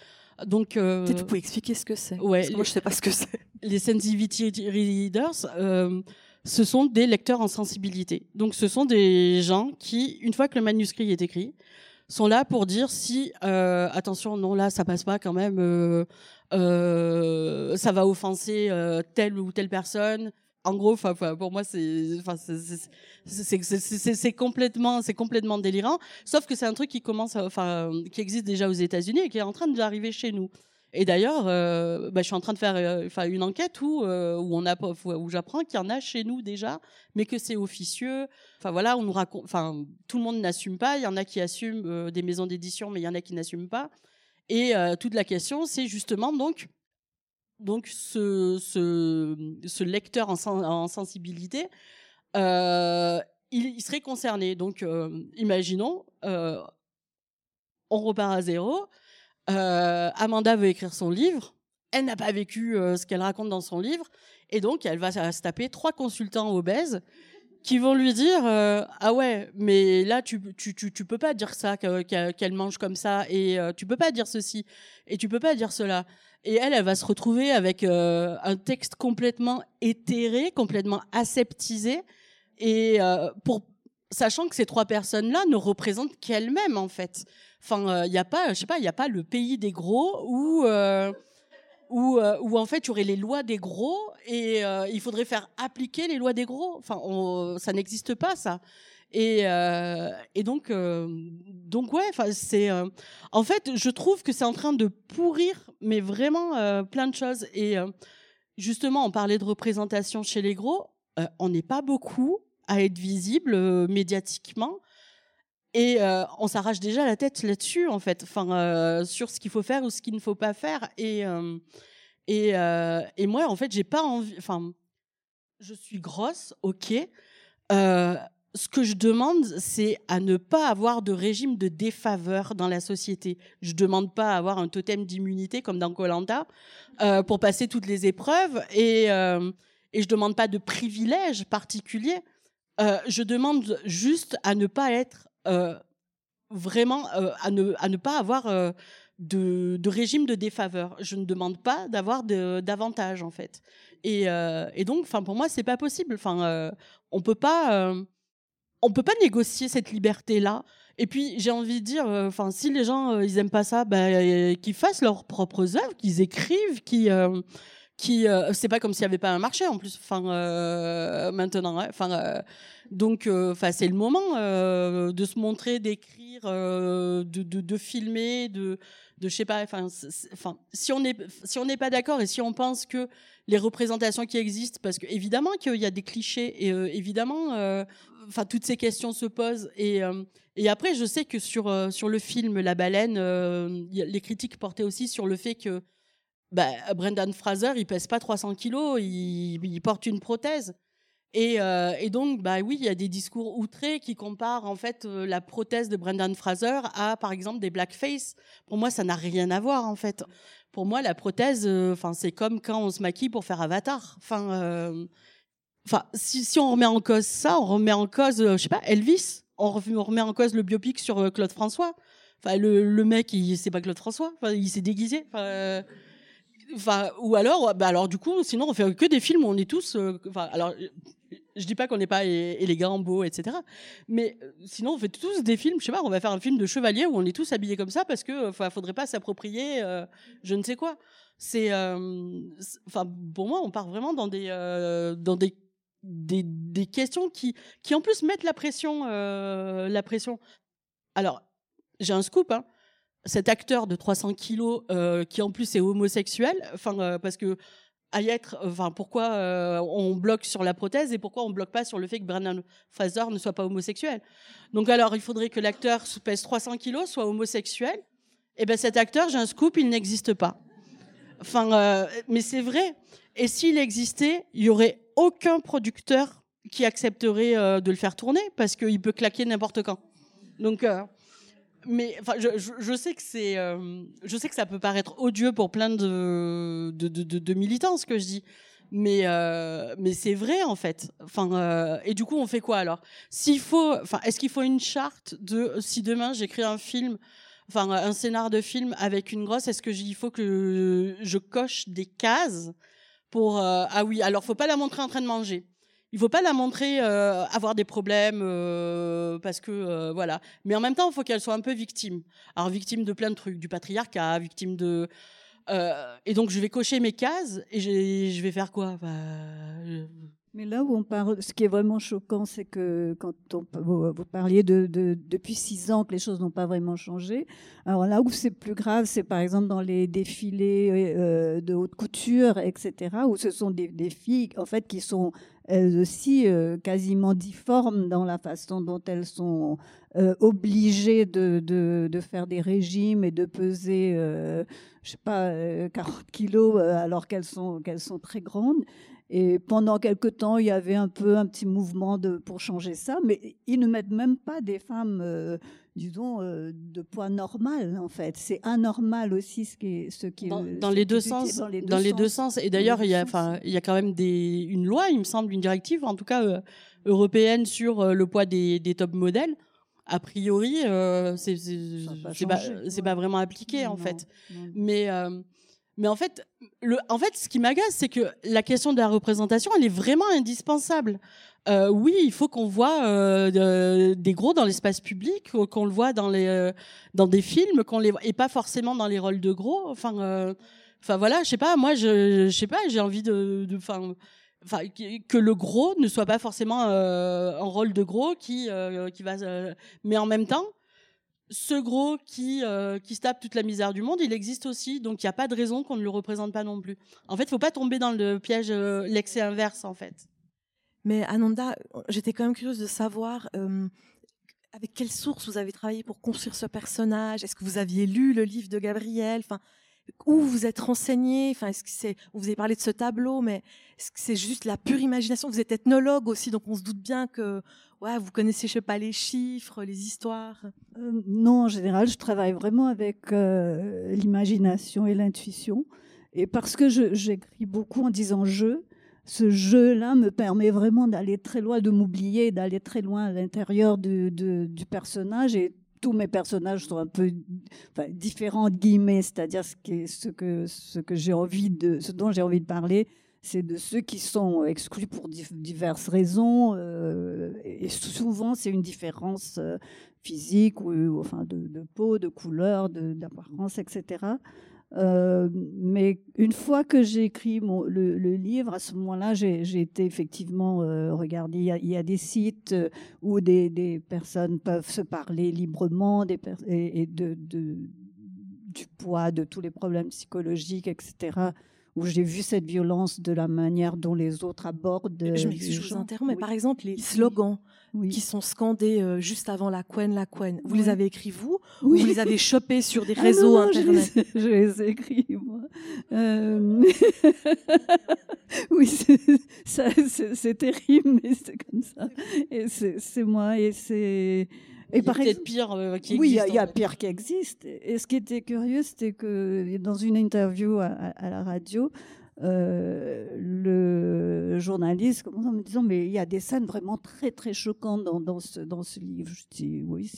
Donc, euh, peut-être vous pouvez expliquer ce que c'est. Ouais. moi, je sais pas ce que c'est. Les sensitivity readers. Euh, ce sont des lecteurs en sensibilité. Donc, ce sont des gens qui, une fois que le manuscrit est écrit, sont là pour dire si euh, attention non là ça passe pas quand même euh, euh, ça va offenser euh, telle ou telle personne En gros, pour moi, c'est, c'est- complètement, c'est complètement délirant. Sauf que c'est un truc qui commence, à- qui existe déjà aux États-Unis et qui est en train d'arriver chez nous. Et d'ailleurs, euh, bah, je suis en train de faire, euh, une enquête où euh, où où j'apprends qu'il y en a chez nous déjà, mais que c'est officieux. Enfin voilà, on nous raconte, enfin, tout le monde n'assume pas. Il y en a qui assument des maisons d'édition, mais il y en a qui n'assument pas. Et toute la question, c'est justement donc donc ce, ce, lecteur en, sen- en sensibilité, il, serait concerné. Donc, imaginons, on repart à zéro. Euh, Amanda veut écrire son livre. Elle n'a pas vécu euh, ce qu'elle raconte dans son livre. Et donc, elle va se taper trois consultants obèses qui vont lui dire euh, Ah ouais, mais là, tu, peux pas dire ça, que- qu'elle mange comme ça, et tu peux pas dire ceci, et tu peux pas dire cela. Et elle, elle va se retrouver avec un texte complètement éthéré, complètement aseptisé, et sachant que ces trois personnes-là ne représentent qu'elles-mêmes en fait. Enfin, il n'y a pas, je sais pas, il a pas le pays des gros où euh, euh, où en fait il y aurait les lois des gros et euh, il faudrait faire appliquer les lois des gros. Enfin, ça n'existe pas ça. Et, euh, et donc, euh, donc ouais, c'est, euh, en fait, je trouve que c'est en train de pourrir, mais vraiment euh, plein de choses. Et euh, justement, on parlait de représentation chez les gros, euh, on n'est pas beaucoup à être visible euh, médiatiquement. Et euh, on s'arrache déjà la tête là-dessus, en fait, euh, sur ce qu'il faut faire ou ce qu'il ne faut pas faire. Et, euh, et, et moi, en fait, j'ai pas envie. Enfin, je suis grosse, ok. Ce que je demande, c'est à ne pas avoir de régime de défaveur dans la société. Je demande pas à avoir un totem d'immunité comme dans Colanta pour passer toutes les épreuves et et je demande pas de privilèges particuliers. Je demande juste à ne pas être vraiment euh, à ne pas avoir euh, de, régime de défaveur. Je ne demande pas d'avoir d'avantages en fait. Et, euh, donc, pour moi, c'est pas possible. Enfin, euh, on peut pas. euh, peut pas négocier cette liberté là et puis j'ai envie de dire si les gens euh, ils aiment pas ça euh, qu'ils fassent leurs propres œuvres qu'ils écrivent qui euh, qui euh, c'est pas comme s'il y avait pas un marché en plus enfin euh, maintenant hein. enfin euh, donc euh, enfin c'est le moment euh, de se montrer d'écrire euh, de, de, filmer de de je sais pas enfin enfin si on est si on n'est pas d'accord et si on pense que les représentations qui existent parce que évidemment qu'il y a des clichés et évidemment enfin toutes ces questions se posent et et après je sais que sur sur le film La baleine les critiques portaient aussi sur le fait que bah, Brendan Fraser il pèse pas 300 kilos il, il porte une prothèse et, euh, et donc, bah oui, il y a des discours outrés qui comparent en fait euh, la prothèse de Brendan Fraser à, par exemple, des blackface. Pour moi, ça n'a rien à voir en fait. Pour moi, la prothèse, euh, enfin, c'est comme quand on se maquille pour faire Avatar. Enfin, euh, enfin, si, si on remet en cause ça, on remet en cause, je sais pas, Elvis. On remet, en cause le biopic sur Claude François. Enfin, le, le mec, il c'est pas Claude François. Enfin, il s'est déguisé. Enfin, ou alors, bah alors du coup, sinon on fait que des films où on est tous. euh, Enfin, alors, je dis pas qu'on n'est pas élégant, beau, etc. Mais euh, sinon, on fait tous des films. Je sais pas, on va faire un film de chevalier où on est tous habillés comme ça parce que, faudrait pas s'approprier, euh, je ne sais quoi. C'est, euh, enfin, pour moi, on part vraiment dans des, euh, dans des, des, des questions qui, qui en plus mettent la pression, euh, la pression. Alors, j'ai un scoop, hein cet acteur de 300 kilos euh, qui en plus est homosexuel, enfin euh, parce que à y être, enfin pourquoi euh, on bloque sur la prothèse et pourquoi on bloque pas sur le fait que Brendan Fraser ne soit pas homosexuel? Donc alors il faudrait que l'acteur pèse 300 kilos, soit homosexuel. Et ben cet acteur, j'ai un scoop, il n'existe pas. Enfin, mais c'est vrai. Et s'il existait, il y aurait aucun producteur qui accepterait de le faire tourner parce qu'il peut claquer n'importe quand. Donc mais enfin, je, je, sais que c'est, euh, je sais que ça peut paraître odieux pour plein de de, de, militants ce que je dis, mais euh, mais c'est vrai en fait. Enfin, euh, et du coup, on fait quoi alors? S'il faut, enfin, est-ce qu'il faut une charte de si demain j'écris un film, enfin un scénar de film avec une grosse, est-ce que il faut que je coche des cases pour ah oui, alors faut pas la montrer en train de manger. Il faut pas la montrer euh, avoir des problèmes euh, parce que euh, voilà. Mais en même temps, il faut qu'elle soit un peu victime. Alors victime de plein de trucs, du patriarcat, victime de et donc je vais cocher mes cases et je vais faire quoi? Bah, Mais là où on parle, ce qui est vraiment choquant, c'est que quand vous, parliez de, depuis six ans que les choses n'ont pas vraiment changé. Alors là où c'est plus grave, c'est par exemple dans les défilés euh, de haute couture, etc., où ce sont des, filles en fait qui sont elles aussi euh, quasiment difformes dans la façon dont elles sont euh, obligées de, de, faire des régimes et de peser, je sais pas, 40 kilos alors qu'elles sont, qu'elles sont très grandes. Et pendant quelque temps, il y avait un peu un petit mouvement de, pour changer ça, mais ils ne mettent même pas des femmes, euh, disons, euh, de poids normal, en fait. C'est anormal aussi ce qui ce qui dans, dans les deux sens, dans les deux, sens. Et d'ailleurs, il y a, il y a quand même des, une loi, il me semble, une directive, en tout cas euh, européenne sur le poids des, des top modèles a priori, c'est c'est pas, pas, vraiment appliqué en fait. Mais mais en fait, le, en fait, ce qui m'agace, c'est que la question de la représentation, elle est vraiment indispensable. Euh, oui, il faut qu'on voit euh, des gros dans l'espace public, qu'on le voit dans les euh, dans des films, qu'on les et pas forcément dans les rôles de gros. Enfin, euh, enfin voilà, je sais pas. Moi, je, je sais pas. J'ai envie de, enfin, enfin, que le gros ne soit pas forcément un rôle de gros qui qui va. mais en même temps, ce gros qui, euh, qui se tape toute la misère du monde, il existe aussi, donc il n'y a pas de raison qu'on ne le représente pas non plus. En fait, il faut pas tomber dans le piège, euh, l'excès inverse, en fait. Mais Ananda, j'étais quand même curieuse de savoir euh, avec quelle source vous avez travaillé pour construire ce personnage? Est-ce que vous aviez lu le livre de Gabriel? Où vous êtes renseigné Enfin, est-ce que c'est vous avez parlé de ce tableau, mais est-ce que c'est juste la pure imagination? Vous êtes ethnologue aussi, donc on se doute bien que ouais, vous connaissez, je sais pas, les chiffres, les histoires euh, Non, en général, je travaille vraiment avec euh, l'imagination et l'intuition. Et parce que j'écris beaucoup en disant je, ce jeu-là me permet vraiment d'aller très loin, de m'oublier, d'aller très loin à l'intérieur du personnage. Et tous mes personnages sont un peu différents, guillemets, c'est-à-dire ce, ce, que, ce, que j'ai envie de, ce dont j'ai envie de parler c'est de ceux qui sont exclus pour diverses raisons. Euh, et souvent, c'est une différence euh, physique ou, enfin de, peau, de couleur, d'apparence, etc. Euh, mais une fois que j'ai écrit le, livre, à ce moment-là, j'ai été effectivement regarder. Il y, a, des sites où des, personnes peuvent se parler librement des et, de, du poids, de tous les problèmes psychologiques, etc où j'ai vu cette violence de la manière dont les autres abordent. Je m'excuse, je vous interromps, mais par exemple, les slogans qui sont scandés euh, juste avant la couenne, la couenne, vous les avez écrits vous ou vous les avez chopés sur des ah réseaux internet je les, ai écrits, moi. Euh... [LAUGHS] oui, c'est terrible, mais c'est comme ça. Et c'est moi, et c'est et par peut-être pire euh, qui existe. Oui, il y, a pire qui existe. Et ce qui était curieux, c'était que dans une interview à, la radio, euh, le journaliste en me disant mais il y a des scènes vraiment très très choquantes dans, dans, ce, dans ce livre. Je dis oui,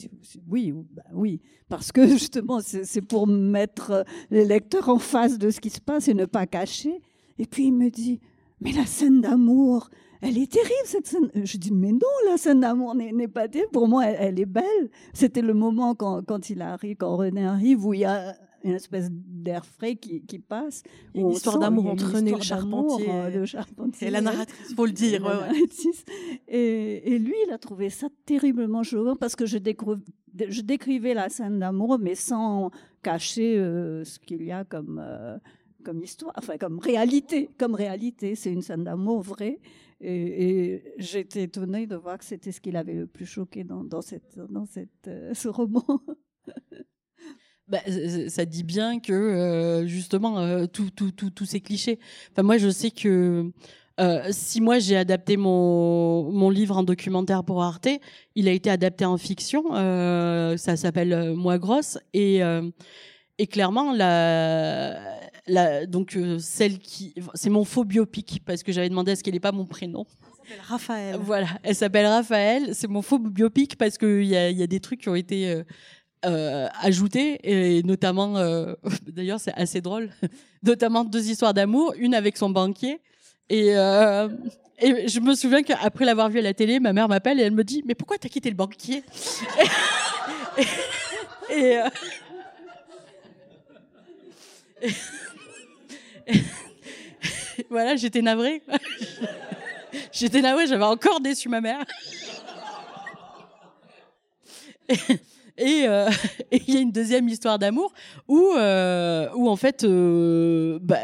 oui, bah oui, parce que [LAUGHS] justement c'est pour mettre les lecteurs en face de ce qui se passe et ne pas cacher. Et puis il me dit mais la scène d'amour, elle est terrible cette scène. Je dis, mais non, la scène d'amour n'est pas terrible. Pour moi, elle, est belle. C'était le moment quand, quand, il arrive, quand René arrive, où il y a une espèce d'air frais qui, qui passe. Une histoire d'amour entre René le charpentier, le charpentier. Et la narratrice, faut le dire. Et, et, lui, il a trouvé ça terriblement choquant parce que je, je décrivais la scène d'amour, mais sans cacher euh, ce qu'il y a comme... Euh, comme histoire, enfin comme réalité, comme réalité, c'est une scène d'amour vraie. Et, j'étais étonnée de voir que c'était ce qui l'avait le plus choqué dans, dans, cette, dans cette, euh, ce roman. [LAUGHS] Bah, ça dit bien que euh, justement euh, tous tout, tout, tout, ces clichés. Enfin, moi, je sais que si moi j'ai adapté mon, mon livre en documentaire pour Arte, il a été adapté en fiction. ça s'appelle Moi grosse et et clairement la la, donc euh, celle qui, c'est mon faux biopic parce que j'avais demandé à ce qu'elle n'ait pas mon prénom. Elle s'appelle Raphaël. Voilà, elle s'appelle Raphaël. C'est mon faux biopic parce qu'il y a, y a des trucs qui ont été euh, euh ajoutés et notamment, euh, [LAUGHS] d'ailleurs c'est assez drôle, [LAUGHS] notamment deux histoires d'amour, une avec son banquier et et je me souviens qu'après l'avoir vu à la télé, ma mère m'appelle et elle me dit mais pourquoi t'as quitté le banquier? Et, [LAUGHS] et, voilà, j'étais navrée. J'étais ouais, j'avais encore déçu ma mère. Et euh, [LAUGHS] et il y a une deuxième histoire d'amour où, euh, où en fait, euh, bah,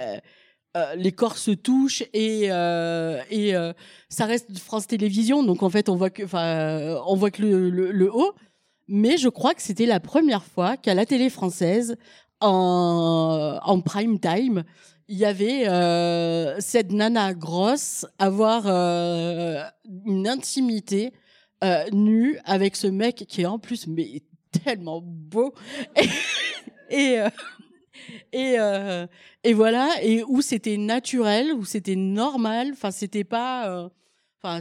les corps se touchent et, ça reste France Télévisions, donc en fait on voit que, enfin, on voit que le, le, haut. Mais je crois que c'était la première fois qu'à la télé française, en, en prime time, il y avait cette nana grosse avoir une intimité nue avec ce mec qui est en plus mais tellement beau et et euh, euh, et voilà et où c'était naturel où c'était normal enfin c'était pas euh, Enfin,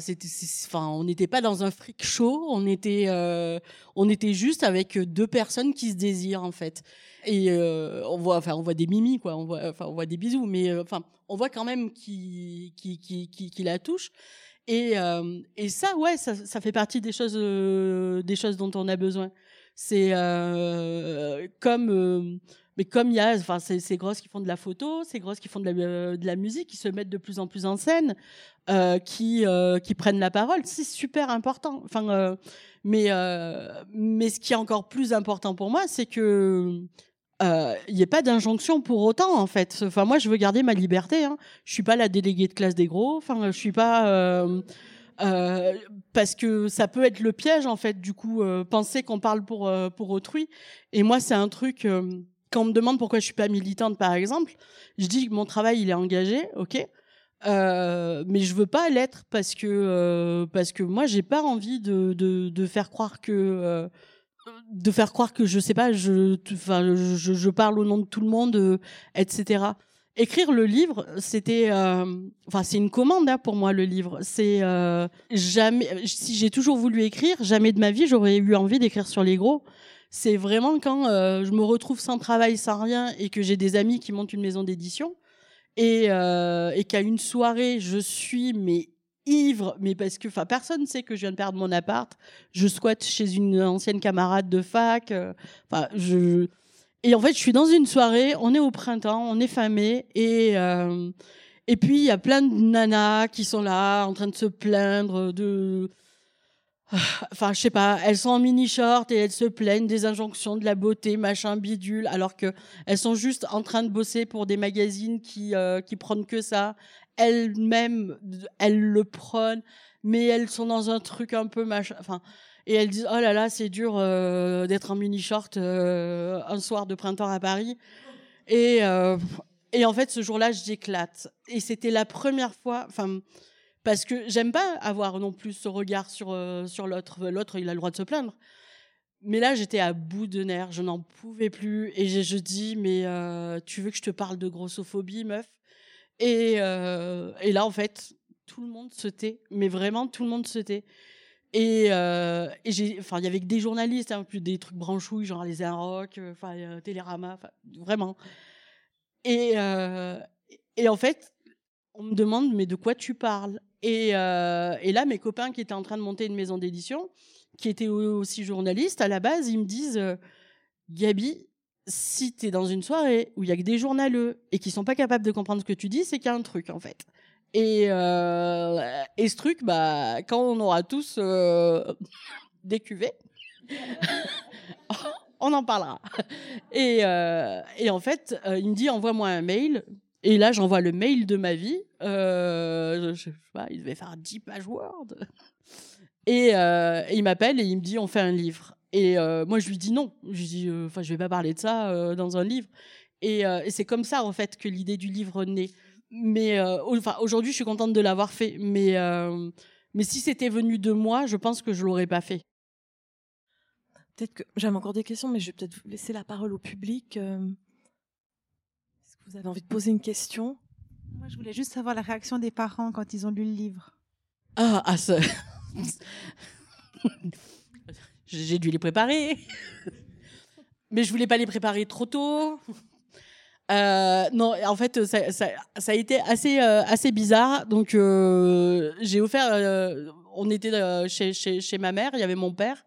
enfin, on n'était pas dans un freak show, on était, on était juste avec deux personnes qui se désirent en fait. Et on voit, enfin, on voit des mimi quoi, on voit, enfin, on voit des bisous, mais enfin, on voit quand même qui, qui, qui, qui, qui la touche. Et, et ça, ouais, ça, ça fait partie des choses, des choses dont on a besoin. C'est euh, comme, euh, mais comme il y a, enfin, ces, grosses qui font de la photo, ces grosses qui font de la, euh, de la musique, qui se mettent de plus en plus en scène, qui, qui prennent la parole, c'est super important. Enfin, mais, mais ce qui est encore plus important pour moi, c'est que il n'y ait pas d'injonction pour autant, en fait. Enfin, moi, je veux garder ma liberté. Hein. Je suis pas la déléguée de classe des gros. Enfin, je suis pas. Euh, parce que ça peut être le piège en fait du coup euh, penser qu'on parle pour euh, pour autrui. Et moi c'est un truc euh, quand on me demande pourquoi je suis pas militante par exemple je dis que mon travail il est engagé ok euh, mais je veux pas l'être parce que parce que moi j'ai pas envie de, de de faire croire que de faire croire que je sais pas je enfin je, je parle au nom de tout le monde etc écrire le livre, c'était, euh, enfin, c'est une commande hein, pour moi le livre. C'est euh, jamais, si j'ai toujours voulu écrire, jamais de ma vie j'aurais eu envie d'écrire sur les gros. C'est vraiment quand euh, je me retrouve sans travail, sans rien, et que j'ai des amis qui montent une maison d'édition, et, euh, et qu'à une soirée je suis mais ivre, mais parce que, enfin, personne ne sait que je viens de perdre mon appart. Je squatte chez une ancienne camarade de fac. euh, Enfin, je et en fait, je suis dans une soirée, on est au printemps, on est famé, et, euh, et puis il y a plein de nanas qui sont là, en train de se plaindre de. Enfin, je sais pas, elles sont en mini-short et elles se plaignent des injonctions de la beauté, machin, bidule, alors que elles sont juste en train de bosser pour des magazines qui, euh, qui prônent que ça. Elles-mêmes, elles le prônent, mais elles sont dans un truc un peu machin. Enfin, et elles disent oh là là c'est dur euh, d'être en mini short euh, un soir de printemps à Paris. Et euh, et en fait ce jour-là j'éclate. Et c'était la première fois enfin parce que j'aime pas avoir non plus ce regard sur sur l'autre. L'autre il a le droit de se plaindre. Mais là j'étais à bout de nerfs je n'en pouvais plus. Et je, je dis mais tu veux que je te parle de grossophobie meuf? Et et là en fait tout le monde se tait. Mais vraiment tout le monde se tait et, euh, enfin, il y avait que des journalistes, hein, plus des trucs branchouilles, genre les Inrock, euh, enfin, euh, Télérama, vraiment. Et, en fait, on me demande, mais de quoi tu parles? Et, là, mes copains qui étaient en train de monter une maison d'édition, qui étaient aussi journalistes, à la base, ils me disent, Gabi, si tu es dans une soirée où il y a que des journaleux et qui sont pas capables de comprendre ce que tu dis, c'est qu'il y a un truc, en fait. Et, euh, et ce truc, bah, quand on aura tous euh, [LAUGHS] des cuvées, [LAUGHS] on en parlera. Et, euh, et en fait, il me dit envoie-moi un mail. Et là, j'envoie le mail de ma vie. Euh, je sais pas, il devait faire 10 pages Word. Et, il m'appelle et il me dit on fait un livre. Et moi, je lui dis non. Je lui dis, enfin, je vais pas parler de ça dans un livre. Et c'est comme ça, en fait, que l'idée du livre naît mais euh, enfin aujourd'hui je suis contente de l'avoir fait mais euh, mais si c'était venu de moi je pense que je l'aurais pas fait Peut-être que j'aime encore des questions, mais je vais peut-être vous laisser la parole au public. euh. Est-ce que vous avez envie de poser une question? Moi, je voulais juste savoir la réaction des parents quand ils ont lu le livre. ah, ah ça... [LAUGHS] j'ai dû les préparer mais je voulais pas les préparer trop tôt Euh, non, en fait, ça, ça, ça a été assez, euh, assez bizarre. Donc, euh, j'ai offert. euh, on était euh, chez, chez, chez ma mère, il y avait mon père,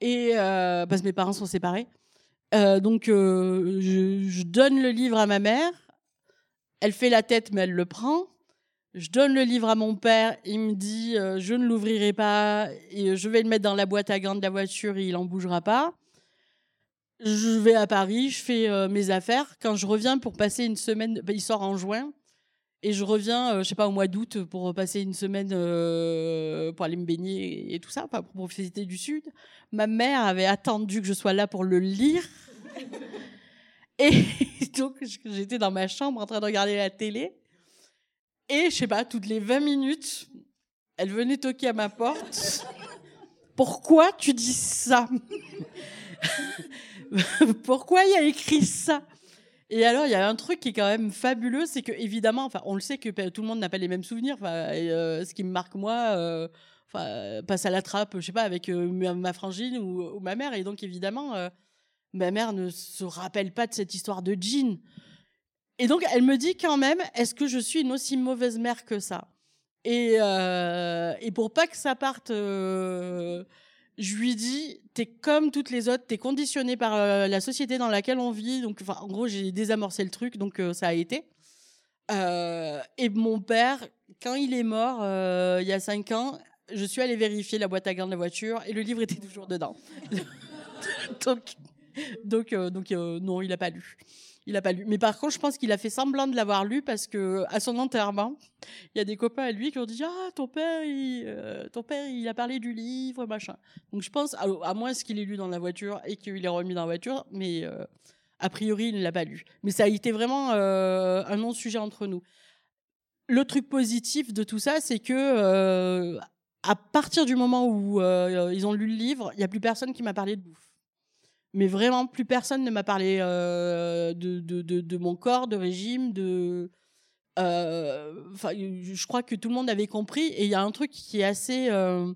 et euh, parce que mes parents sont séparés. Donc, je, je donne le livre à ma mère. Elle fait la tête, mais elle le prend. Je donne le livre à mon père, il me dit je ne l'ouvrirai pas et je vais le mettre dans la boîte à gants de la voiture et il en bougera pas. Je vais à Paris, je fais euh, mes affaires. Quand je reviens pour passer une semaine, ben, il sort en juin et je reviens, euh, je sais pas, au mois d'août pour passer une semaine pour aller me baigner et, tout ça, pour profiter du Sud. Ma mère avait attendu que je sois là pour le lire. et [LAUGHS] donc j'étais dans ma chambre en train de regarder la télé. Et je sais pas, toutes les 20 minutes, elle venait toquer à ma porte. Pourquoi tu dis ça? [LAUGHS] [LAUGHS] Pourquoi il a écrit ça? Et alors, il y a un truc qui est quand même fabuleux, c'est que évidemment, enfin, on le sait que tout le monde n'a pas les mêmes souvenirs. Enfin, euh, ce qui me marque moi, euh, enfin, passe à la trappe, je sais pas, avec euh, ma frangine ou, ma mère. Et donc, évidemment, ma mère ne se rappelle pas de cette histoire de jean. Et donc, elle me dit quand même, est-ce que je suis une aussi mauvaise mère que ça? Et, et pour pas que ça parte, je lui dis, t'es comme toutes les autres, t'es conditionné par euh, la société dans laquelle on vit. Donc, en gros, j'ai désamorcé le truc, donc ça a été. et mon père, quand il est mort, il y a cinq ans, je suis allée vérifier la boîte à gants de la voiture et le livre était toujours dedans. [LAUGHS] donc, donc, donc non, il n'a pas lu. Il a pas lu. Mais par contre, je pense qu'il a fait semblant de l'avoir lu parce que à son enterrement, il y a des copains à lui qui ont dit ah ton père, il, euh, ton père, il a parlé du livre machin. Donc je pense à, moins qu'il ait lu dans la voiture et qu'il l'ait remis dans la voiture, mais euh, a priori il ne l'a pas lu. Mais ça a été vraiment euh, un non sujet entre nous. Le truc positif de tout ça, c'est que à partir du moment où ils ont lu le livre, il n'y a plus personne qui m'a parlé de bouffe mais vraiment plus personne ne m'a parlé euh, de, mon corps, de régime, de. Euh, je crois que tout le monde avait compris. Et il y a un truc qui est assez, euh,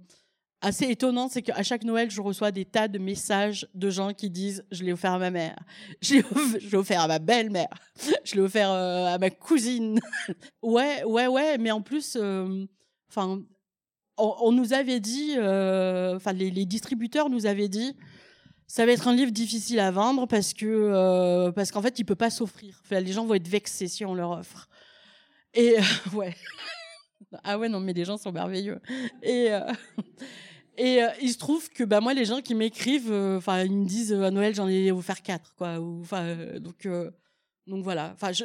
assez étonnant, c'est qu'à chaque Noël, je reçois des tas de messages de gens qui disent Je l'ai offert à ma mère, [LAUGHS] je l'ai offert à ma belle-mère, [LAUGHS] je l'ai offert à ma cousine. [LAUGHS] ouais, ouais, ouais, mais en plus, enfin, on, nous avait dit, enfin, les distributeurs nous avaient dit ça va être un livre difficile à vendre parce que euh, parce qu'en fait il peut pas s'offrir. les gens vont être vexés si on leur offre. Et [LAUGHS] ouais. ah ouais non mais les gens sont merveilleux. Et euh, [LAUGHS] et euh, il se trouve que bah moi les gens qui m'écrivent, enfin ils me disent à Noël j'en ai offert quatre quoi. Enfin donc donc voilà. Enfin je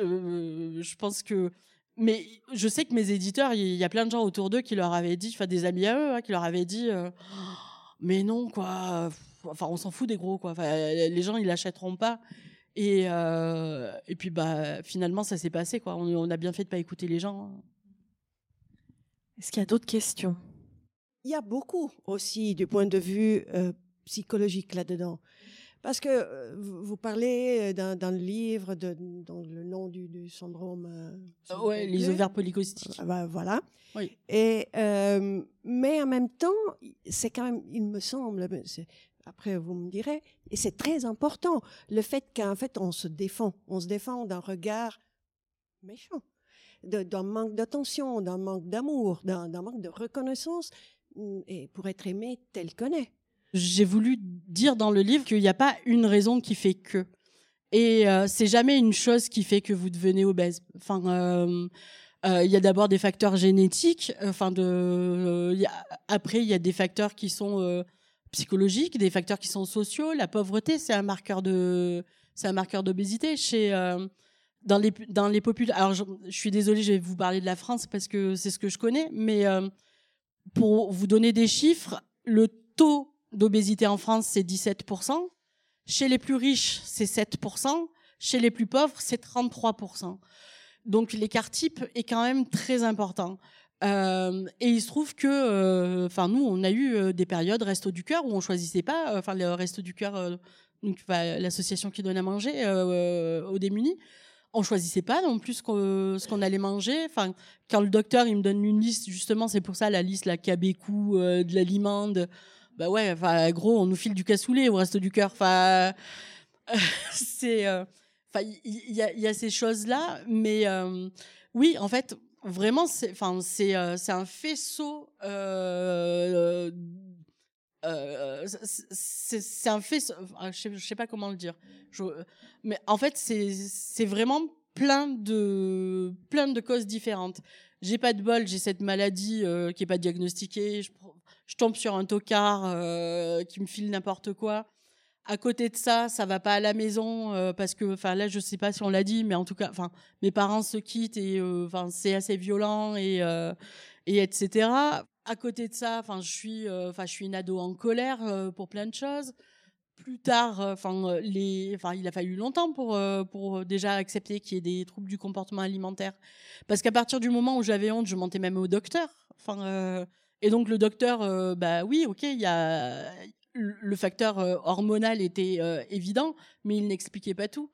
je pense que mais je sais que mes éditeurs, il y a plein de gens autour d'eux qui leur avaient dit, enfin des amis à eux, hein, qui leur avaient dit, mais non quoi enfin, on s'en fout des gros, quoi. les gens, ils l'achèteront pas. Et, euh, et puis, bah, finalement, ça s'est passé, quoi. On, a bien fait de pas écouter les gens. Hein. Est-ce qu'il y a d'autres questions? Il y a beaucoup aussi du point de vue euh, psychologique là-dedans. Parce que euh, vous parlez dans, le livre de dans le nom du, syndrome. ouais, les ovaires polycystiques. Ah, bah, voilà. Oui. Et mais en même temps, c'est quand même, il me semble, après, vous me direz, et c'est très important, le fait qu'en fait, on se défend, on se défend d'un regard méchant, d'un manque d'attention, d'un manque d'amour, d'un manque de reconnaissance, mm, et pour être aimé tel qu'on est. J'ai voulu dire dans le livre qu'il n'y a pas une raison qui fait que. Et euh, c'est jamais une chose qui fait que vous devenez obèse. Enfin, euh, euh, il y a d'abord des facteurs génétiques. Enfin, de, après, il y a des facteurs qui sont psychologiques, des facteurs qui sont sociaux. La pauvreté, c'est un marqueur de, c'est un marqueur d'obésité chez euh, dans les dans les populations. Alors, je, suis désolée, je vais vous parler de la France parce que c'est ce que je connais, mais euh, pour vous donner des chiffres, le taux d'obésité en France c'est 17%. Chez les plus riches, c'est 7%. Chez les plus pauvres, c'est 33%. Donc l'écart type est quand même très important. Euh, et il se trouve que, euh, enfin, nous, on a eu euh, des périodes Resto du cœur où on choisissait pas, enfin, le Resto du cœur, donc l'association qui donne à manger aux démunis, on choisissait pas non plus ce qu'on allait manger. Enfin, quand le docteur il me donne une liste, justement, c'est pour ça la liste, la cabécou, de la limande. Bah ouais, enfin, gros, on nous file du cassoulet au Resto du cœur. Enfin, [LAUGHS] c'est, enfin, il y, a, y a ces choses là, mais oui, en fait vraiment, c'est, enfin, c'est, euh, c'est un faisceau. Euh, euh, c'est un faisceau. Je sais, sais pas comment le dire. mais en fait, c'est, c'est vraiment plein de, plein de causes différentes. j'ai pas de bol, j'ai cette maladie euh, qui est pas diagnostiquée, je, je tombe sur un tocard euh, qui me file n'importe quoi. À côté de ça, ça va pas à la maison euh, parce que, enfin là, je sais pas si on l'a dit, mais en tout cas, enfin, mes parents se quittent et, euh, enfin, c'est assez violent et euh, et etc. À côté de ça, enfin, je suis, enfin, je suis une ado en colère pour plein de choses. Plus tard, enfin, les, enfin, il a fallu longtemps pour pour déjà accepter qu'il y ait des troubles du comportement alimentaire, parce qu'à partir du moment où j'avais honte, je mentais même au docteur. Enfin, et donc le docteur, bah oui, ok, il y a le facteur euh, hormonal était euh, évident, mais il n'expliquait pas tout.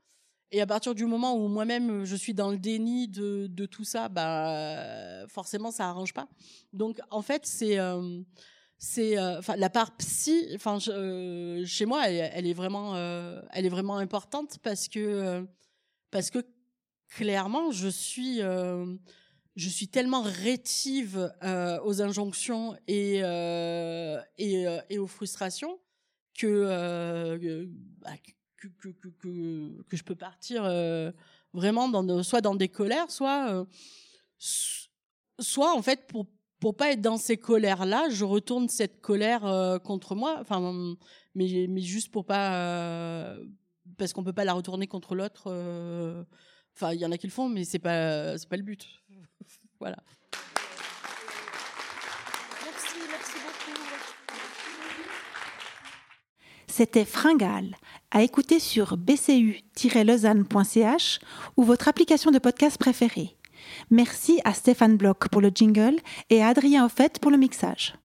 Et à partir du moment où moi-même je suis dans le déni de, tout ça, bah forcément ça arrange pas. Donc en fait c'est euh, c'est la part psy, enfin chez moi elle, elle est vraiment elle est vraiment importante parce que parce que clairement je suis je suis tellement rétive euh, aux injonctions et, euh, euh, aux frustrations bah, que, que, je peux partir vraiment soit dans des colères, soit, soit en fait pour pour pas être dans ces colères là, je retourne cette colère contre moi. Enfin, mais juste pour pas parce qu'on peut pas la retourner contre l'autre. Enfin, il y en a qui le font, mais c'est pas c'est pas le but. [LAUGHS] voilà. Merci, merci beaucoup. C'était Fringale, à écouter sur bcu-lausanne.ch ou votre application de podcast préférée. Merci à Stéphane Bloch pour le jingle et à Adrien Offet pour le mixage.